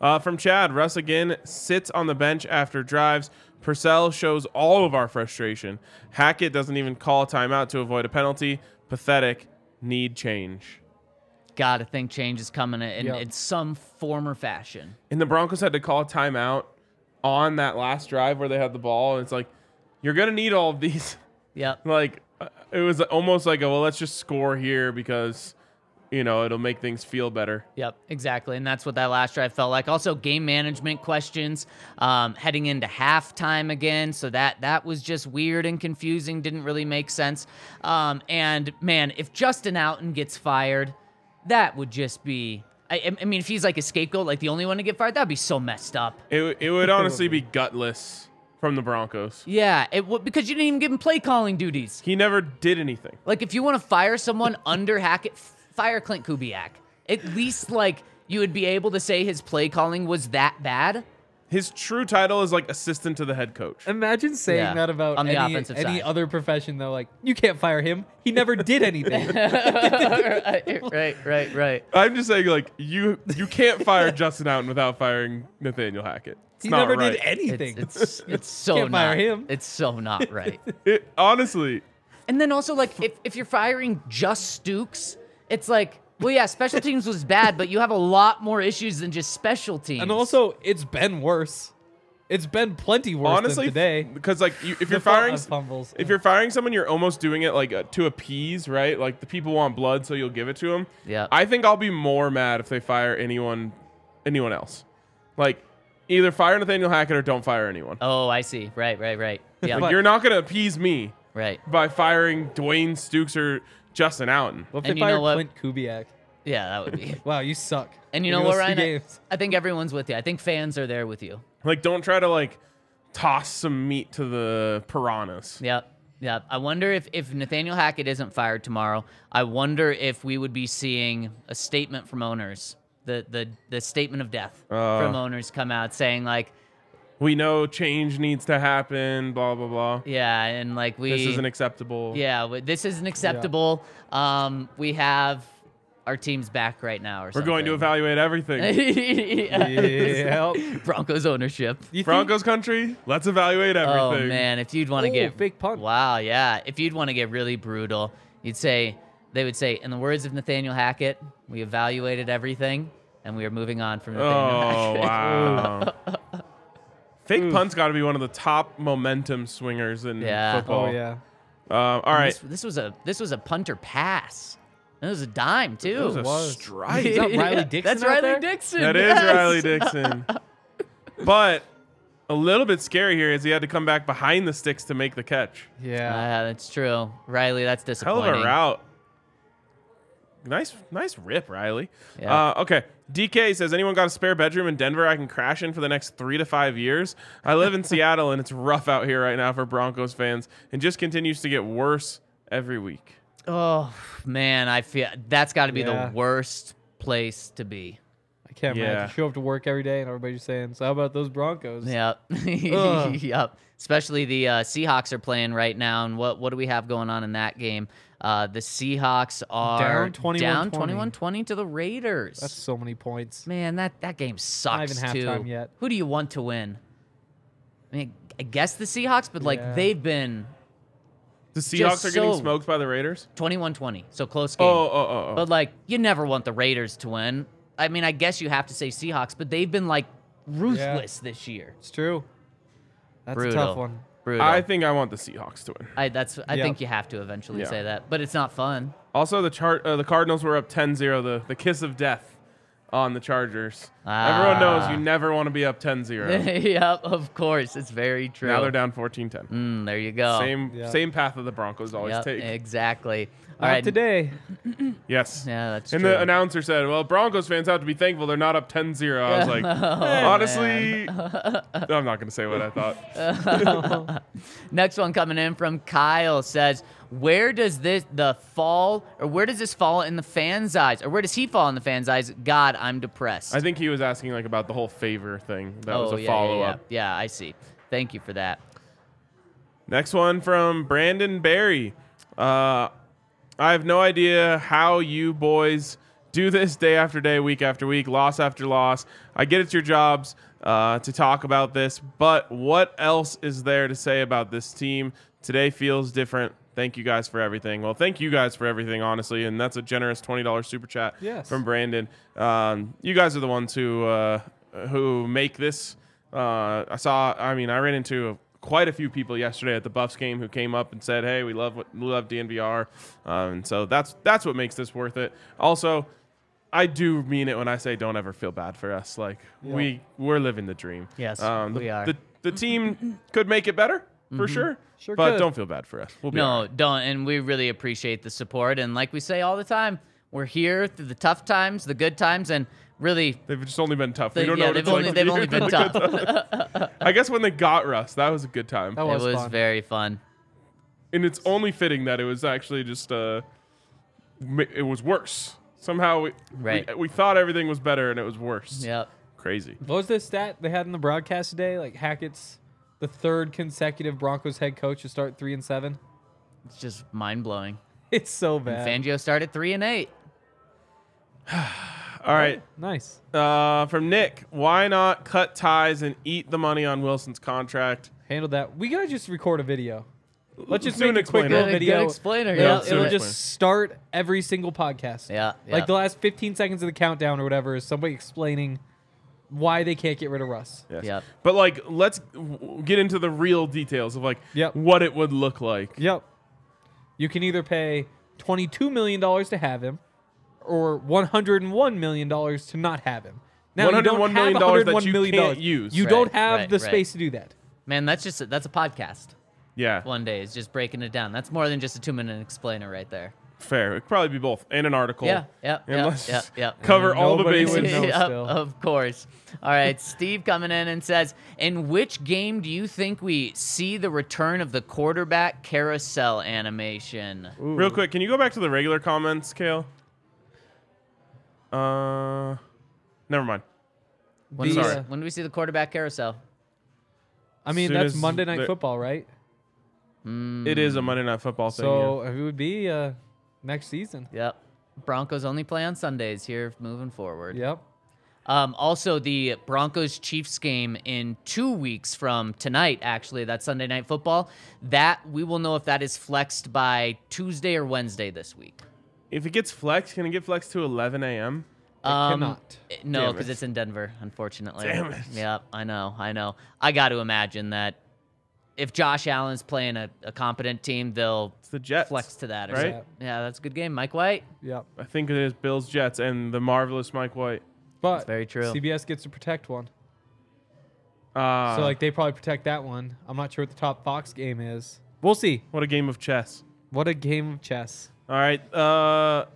Uh, from Chad, Russ again sits on the bench after drives. Purcell shows all of our frustration. Hackett doesn't even call a timeout to avoid a penalty. Pathetic. Need change. Gotta think change is coming in, Yep. in some form or fashion. And the Broncos had to call a timeout on that last drive where they had the ball. And it's like, you're gonna need all of these. Yep. like uh, it was almost like a well, let's just score here because you know it'll make things feel better. Yep, exactly. And that's what that last drive felt like. Also, game management questions um, heading into halftime again. So that that was just weird and confusing. Didn't really make sense. Um, and man, if Justin Outten gets fired, that would just be. I, I mean, if he's like a scapegoat, like the only one to get fired, that'd be so messed up. It it would honestly be gutless from the Broncos. Yeah, it would because you didn't even give him play calling duties. He never did anything. Like if you want to fire someone under Hackett, fire Clint Kubiak. At least like you would be able to say his play calling was that bad. His true title is like assistant to the head coach. Imagine saying Yeah, that about on the any, offensive any side. other profession, though. Like, you can't fire him. He never did anything. right, right, right, right. I'm just saying, like you you can't fire Justin Outten without firing Nathaniel Hackett. It's he not never right. did anything. It's it's, it's so Can't fire not. him. It's so not right. It, honestly, and then also like if if you're firing just Stukes, it's like well yeah, special teams was bad, but you have a lot more issues than just special teams. and also, it's been worse. It's been plenty worse honestly, than today. because like you, if you're firing fumbles. if you're firing someone, you're almost doing it like uh, to appease, right? Like the people want blood, so you'll give it to them. Yeah. I think I'll be more mad if they fire anyone, anyone else. Like either fire Nathaniel Hackett or don't fire anyone. oh, I see. Right, right, right. Yeah, Like, you're not gonna appease me right. by firing Dwayne Stukes or Justin Outten. what if and they you know fired what? Clint Kubiak? Yeah, that would be. Wow, you suck. And you You know what, lost two Ryan? I, games. I think everyone's with you. I think fans are there with you. Like don't try to like toss some meat to the piranhas. Yep. Yep. I wonder if, if Nathaniel Hackett isn't fired tomorrow, I wonder if we would be seeing a statement from owners, the the, the statement of death Uh. from owners come out saying like, We know change needs to happen. Blah blah blah. yeah, and like we This isn't acceptable. yeah, w- this isn't acceptable. Um, we have our team's back right now. Or We're going to evaluate everything. Yep. Broncos ownership. You think- Broncos country, let's evaluate everything. Oh man, if you'd want to get fake punt. Wow, yeah. If you'd want to get really brutal, you'd say they would say, in the words of Nathaniel Hackett, we evaluated everything and we are moving on from Nathaniel Oh Hackett. wow. Fake punt's got to be one of the top momentum swingers in Yeah. football. Oh yeah. Um, all right. This, this was a this was a punter pass. It was a dime too. It was a was. strike. Is that Riley Dixon That's out Riley there? Dixon. That is yes. Riley Dixon. but a little bit scary here is he had to come back behind the sticks to make the catch. Yeah. Yeah, that's true. Riley, that's disappointing. Hell disappointing. of a route. Nice, nice rip, Riley. Yeah. Uh, okay. DK says, anyone got a spare bedroom in Denver I can crash in for the next three to five years? I live in Seattle and it's rough out here right now for Broncos fans and just continues to get worse every week. Oh man, I feel that's got to be Yeah. the worst place to be. I can't Yeah. imagine. Show up to work every day and everybody's saying, "So how about those Broncos?" Yep. Yep. Especially the uh, Seahawks are playing right now, and what what do we have going on in that game? Uh, the Seahawks are Down 21-20. down 21-20 to the Raiders. That's so many points. Man, that that game sucks even too. halftime yet. Who do you want to win? I mean, I guess the Seahawks, but like Yeah. they've been The Seahawks are getting so- smoked by the Raiders? 21-20, so close Oh, game. oh, oh, oh. But like, you never want the Raiders to win. I mean, I guess you have to say Seahawks, but they've been like ruthless this year. It's true. That's Brutal. a tough one. Brutal. I think I want the Seahawks to win. I that's I Yep. think you have to eventually Yeah. say that, but it's not fun. Also, the chart, uh, the Cardinals were up 10-0, the, the kiss of death on the Chargers. Everyone knows Ah. you never want to be up 10-0. yep, of course, it's very true. now they're down 14-10. Mm, there you go. Same Yeah. same path that the Broncos always Yep, take. exactly. All Not right, today. Yes. Yeah, that's and true. the announcer said, "Well, Broncos fans have to be thankful they're not up 10-0." I was like, Oh, honestly, I'm not going to say what I thought. Next one coming in from Kyle says, "Where does this the fall or where does this fall in the fans' eyes or where does he fall in the fans' eyes? God, I'm depressed." I think he was asking like about the whole favor thing. That was oh a yeah, follow yeah, up. yeah. yeah, I see. Thank you for that. Next one from Brandon Barry. Uh, I have no idea how you boys do this day after day, week after week, loss after loss. I get it's your jobs uh, to talk about this, but what else is there to say about this team? Today feels different. Thank you guys for everything. Well, thank you guys for everything, honestly, and that's a generous twenty dollars super chat Yes. from Brandon. Um, you guys are the ones who uh, who make this. Uh, I saw. I mean, I ran into quite a few people yesterday at the Buffs game who came up and said, "Hey, we love what, we love DNVR," um, and so that's that's what makes this worth it. Also, I do mean it when I say don't ever feel bad for us. Like we we're living the dream. Yes, um, the, we are. The, the team could make it better for sure, Sure but could. don't feel bad for us. We'll be No, right. don't. And we really appreciate the support. And like we say all the time, we're here through the tough times, the good times, and really, They've just only been tough. the, we don't yeah, know what they've it's only like. they've only been in the good tough. I guess when they got Russ, that was a good time. That was, it was, was fun. very fun. and it's only fitting that it was actually just uh, it was worse. Somehow we, Right. we we thought everything was better and it was worse. Yep. Crazy. What was the stat they had in the broadcast today? Like Hackett's the third consecutive Broncos head coach to start three and seven. It's just mind blowing. It's so bad. Fangio started three and eight. All right. nice. Uh, from Nick, why not cut ties and eat the money on Wilson's contract? Handle that. We gotta just record a video. Let's just Do an a quick explainer. little Good- good video. explainer, It'll, yeah. It'll explainer. just start every single podcast. Yeah, Like the last 15 seconds of the countdown or whatever is somebody explaining why they can't get rid of Russ. Yes. Yep. But like, let's w- get into the real details of like Yep. what it would look like. Yep. You can either pay $22 million to have him or $101 million to not have him. Now, you don't $101 have million dollars that you million can't use. You Right, don't have right, the right. space to do that. Man, that's just a, that's a podcast. Yeah. One day is just breaking it down. That's more than just a two minute explainer right there. Fair. It'd probably be both and an article. Yeah, yeah, And yeah, let's yeah, yeah. cover all the Nobody would bases. know Yep, still. of course. All right, Steve coming in and says, "In which game do you think we see the return of the quarterback carousel animation?" Real quick, can you go back to the regular comments, Kale? Uh, never mind. When, The, do we, uh, when do we see the quarterback carousel? I mean, Soon that's as Monday Night the- Football, right? It is a Monday Night Football thing. So it would be uh, next season. Yep. Broncos only play on Sundays here moving forward. Yep. Um, also, the Broncos Chiefs game in two weeks from tonight, actually, that Sunday night football, that we will know if that is flexed by Tuesday or Wednesday this week. Yeah. If it gets flexed, can it get flexed to 11 a.m.? Um, cannot. eh, No, because it. it's in Denver, unfortunately. Damn it. Yep, I know, I know. I got to imagine that if Josh Allen's playing a, a competent team, they'll It's the Jets. flex to that. Or right? something. Yeah, that's a good game. Mike White. Yep. I think it is Bills Jets and the marvelous Mike White. But very true. CBS gets to protect one. Uh, so like they probably protect that one. I'm not sure what the top Fox game is. We'll see. what a game of chess. What a game of chess. All right. Uh,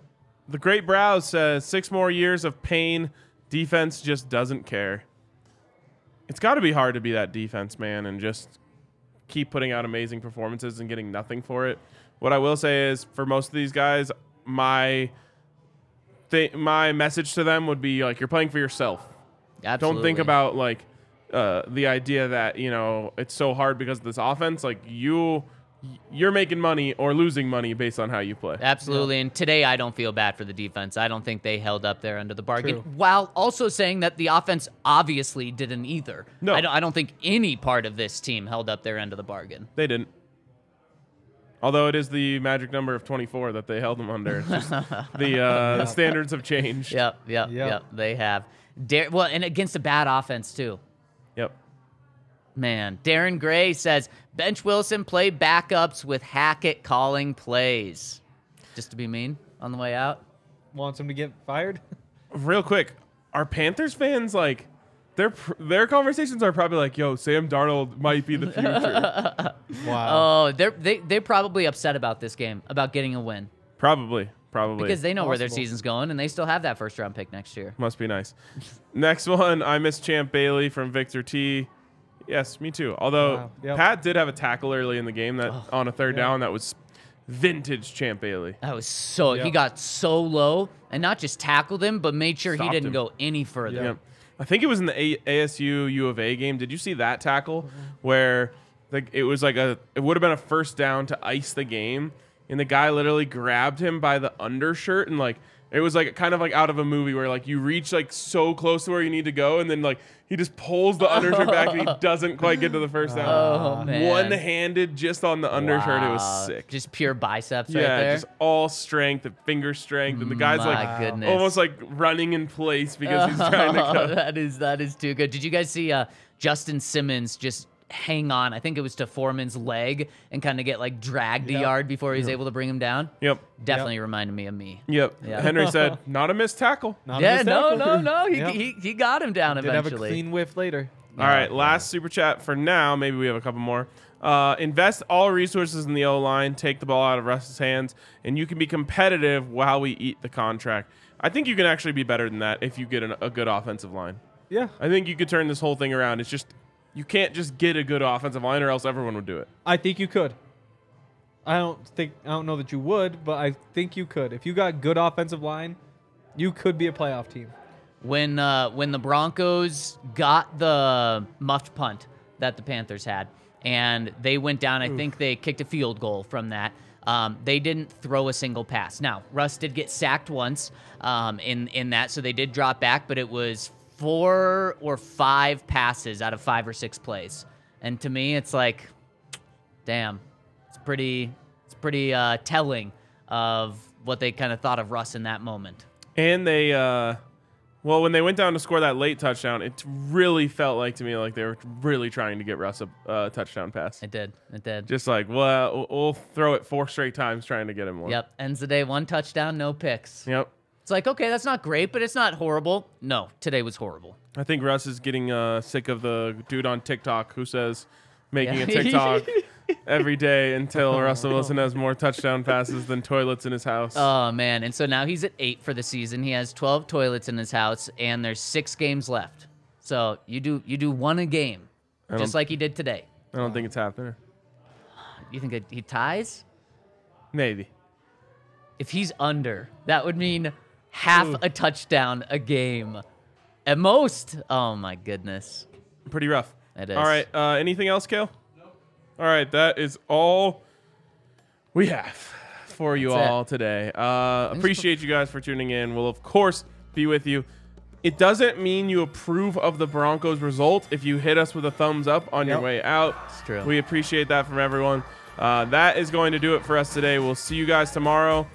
the Great Browse says six more years of pain. Defense just doesn't care. It's got to be hard to be that defense man and just keep putting out amazing performances and getting nothing for it. What I will say is, for most of these guys, my th- my message to them would be like, you're playing for yourself. Absolutely. Don't think about like uh, the idea that you know it's so hard because of this offense. Like you, you're making money or losing money based on how you play. Absolutely. And today, I don't feel bad for the defense. I don't think they held up there under the bargain, True. while also saying that the offense obviously didn't either. No. I don't, I don't think any part of this team held up their end of the bargain. They didn't. Although it is the magic number of 24 that they held them under. The, uh, the standards have changed. Yep, yep, Yep. yep. They have. Dar- well, and against a bad offense too. Yep. Man, Darren Gray says bench Wilson play backups with Hackett calling plays. Just to be mean on the way out. Wants him to get fired? Real quick, are Panthers fans like their their conversations are probably like, "Yo, Sam Darnold might be the future." Wow. Oh, they're they, they're probably upset about this game, about getting a win. probably, probably. Because they know where their season's going and they still have that first round pick next year. Must be nice. Next one, I miss Champ Bailey from Victor T. Yes, me too. Although Wow. Yep. Pat did have a tackle early in the game that on a third Yeah. down that was vintage Champ Bailey. That was so he Yep. got so low and not just tackled him, but made sure he didn't him. go any further. Yep. I think it was in the a- ASU U of A game. Did you see that tackle mm-hmm. where like it was like a it would have been a first down to ice the game, and the guy literally grabbed him by the undershirt and like it was like kind of like out of a movie where like you reach like so close to where you need to go, and then like he just pulls the undershirt back and he doesn't quite get to the first down. Oh man. One handed just on the undershirt. It was sick. Just pure biceps yeah, right there. just all strength and finger strength, and the guy's My like goodness. almost like running in place because he's trying to Oh, go. that is that is too good. Did you guys see uh, Justin Simmons just hang on. I think it was to Foreman's leg and kind of get like dragged a yard before he was able to bring him down. Yep. Definitely reminded me of me. Yep. Yeah. Henry said, not a missed tackle. Not a yeah, missed no, tackle. no, no. He, Yep. he, he got him down Did have a clean whiff later. All right, last super chat for now. Maybe we have a couple more. Uh, invest all resources in the O line. Take the ball out of Russ's hands, and you can be competitive while we eat the contract. I think you can actually be better than that if you get an, a good offensive line. Yeah. I think you could turn this whole thing around. It's just you can't just get a good offensive line, or else everyone would do it. I think you could. I don't think I don't know that you would, but I think you could. If you got good offensive line, you could be a playoff team. when uh, when the Broncos got the muffed punt that the Panthers had, and they went down. I think they kicked a field goal from that. Um, they didn't throw a single pass. Now Russ did get sacked once um, in in that, so they did drop back, but it was four or five passes out of five or six plays. And to me, it's like, damn, it's pretty it's pretty uh, telling of what they kind of thought of Russ in that moment. And they, uh, well, when they went down to score that late touchdown, it really felt like to me like they were really trying to get Russ a uh, touchdown pass. It did. It did. Just like, well, we'll throw it four straight times trying to get him one. Yep. Ends the day one touchdown, no picks. Yep. It's like, okay, that's not great, but it's not horrible. No, today was horrible. I think Russ is getting uh, sick of the dude on TikTok who says making Yeah. a TikTok every day until Russell Wilson has more touchdown passes than toilets in his house. Oh man. And so now he's at eight for the season. He has twelve toilets in his house, and there's six games left. So you do you do one a game, just like he did today. I don't think it's happening. You think that he ties? Maybe. If he's under, that would mean half a touchdown a game. At most. Oh my goodness. Pretty rough. It is. All right. Uh, anything else, Kale? All right. That is all we have for you That's it. all today. Uh, appreciate you guys for tuning in. We'll, of course, be with you. It doesn't mean you approve of the Broncos result if you hit us with a thumbs up on your way out. It's true. We appreciate that from everyone. Uh, that is going to do it for us today. We'll see you guys tomorrow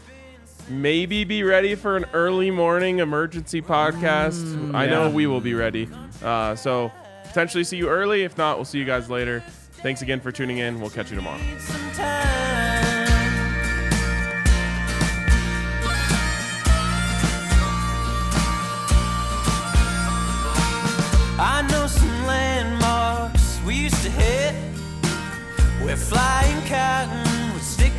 maybe be ready for an early morning emergency podcast. Mm, I know we will be ready. Uh, so potentially see you early. If not, we'll see you guys later. Thanks again for tuning in. We'll catch you tomorrow. I know some landmarks we used to hit where flying cotton would stick.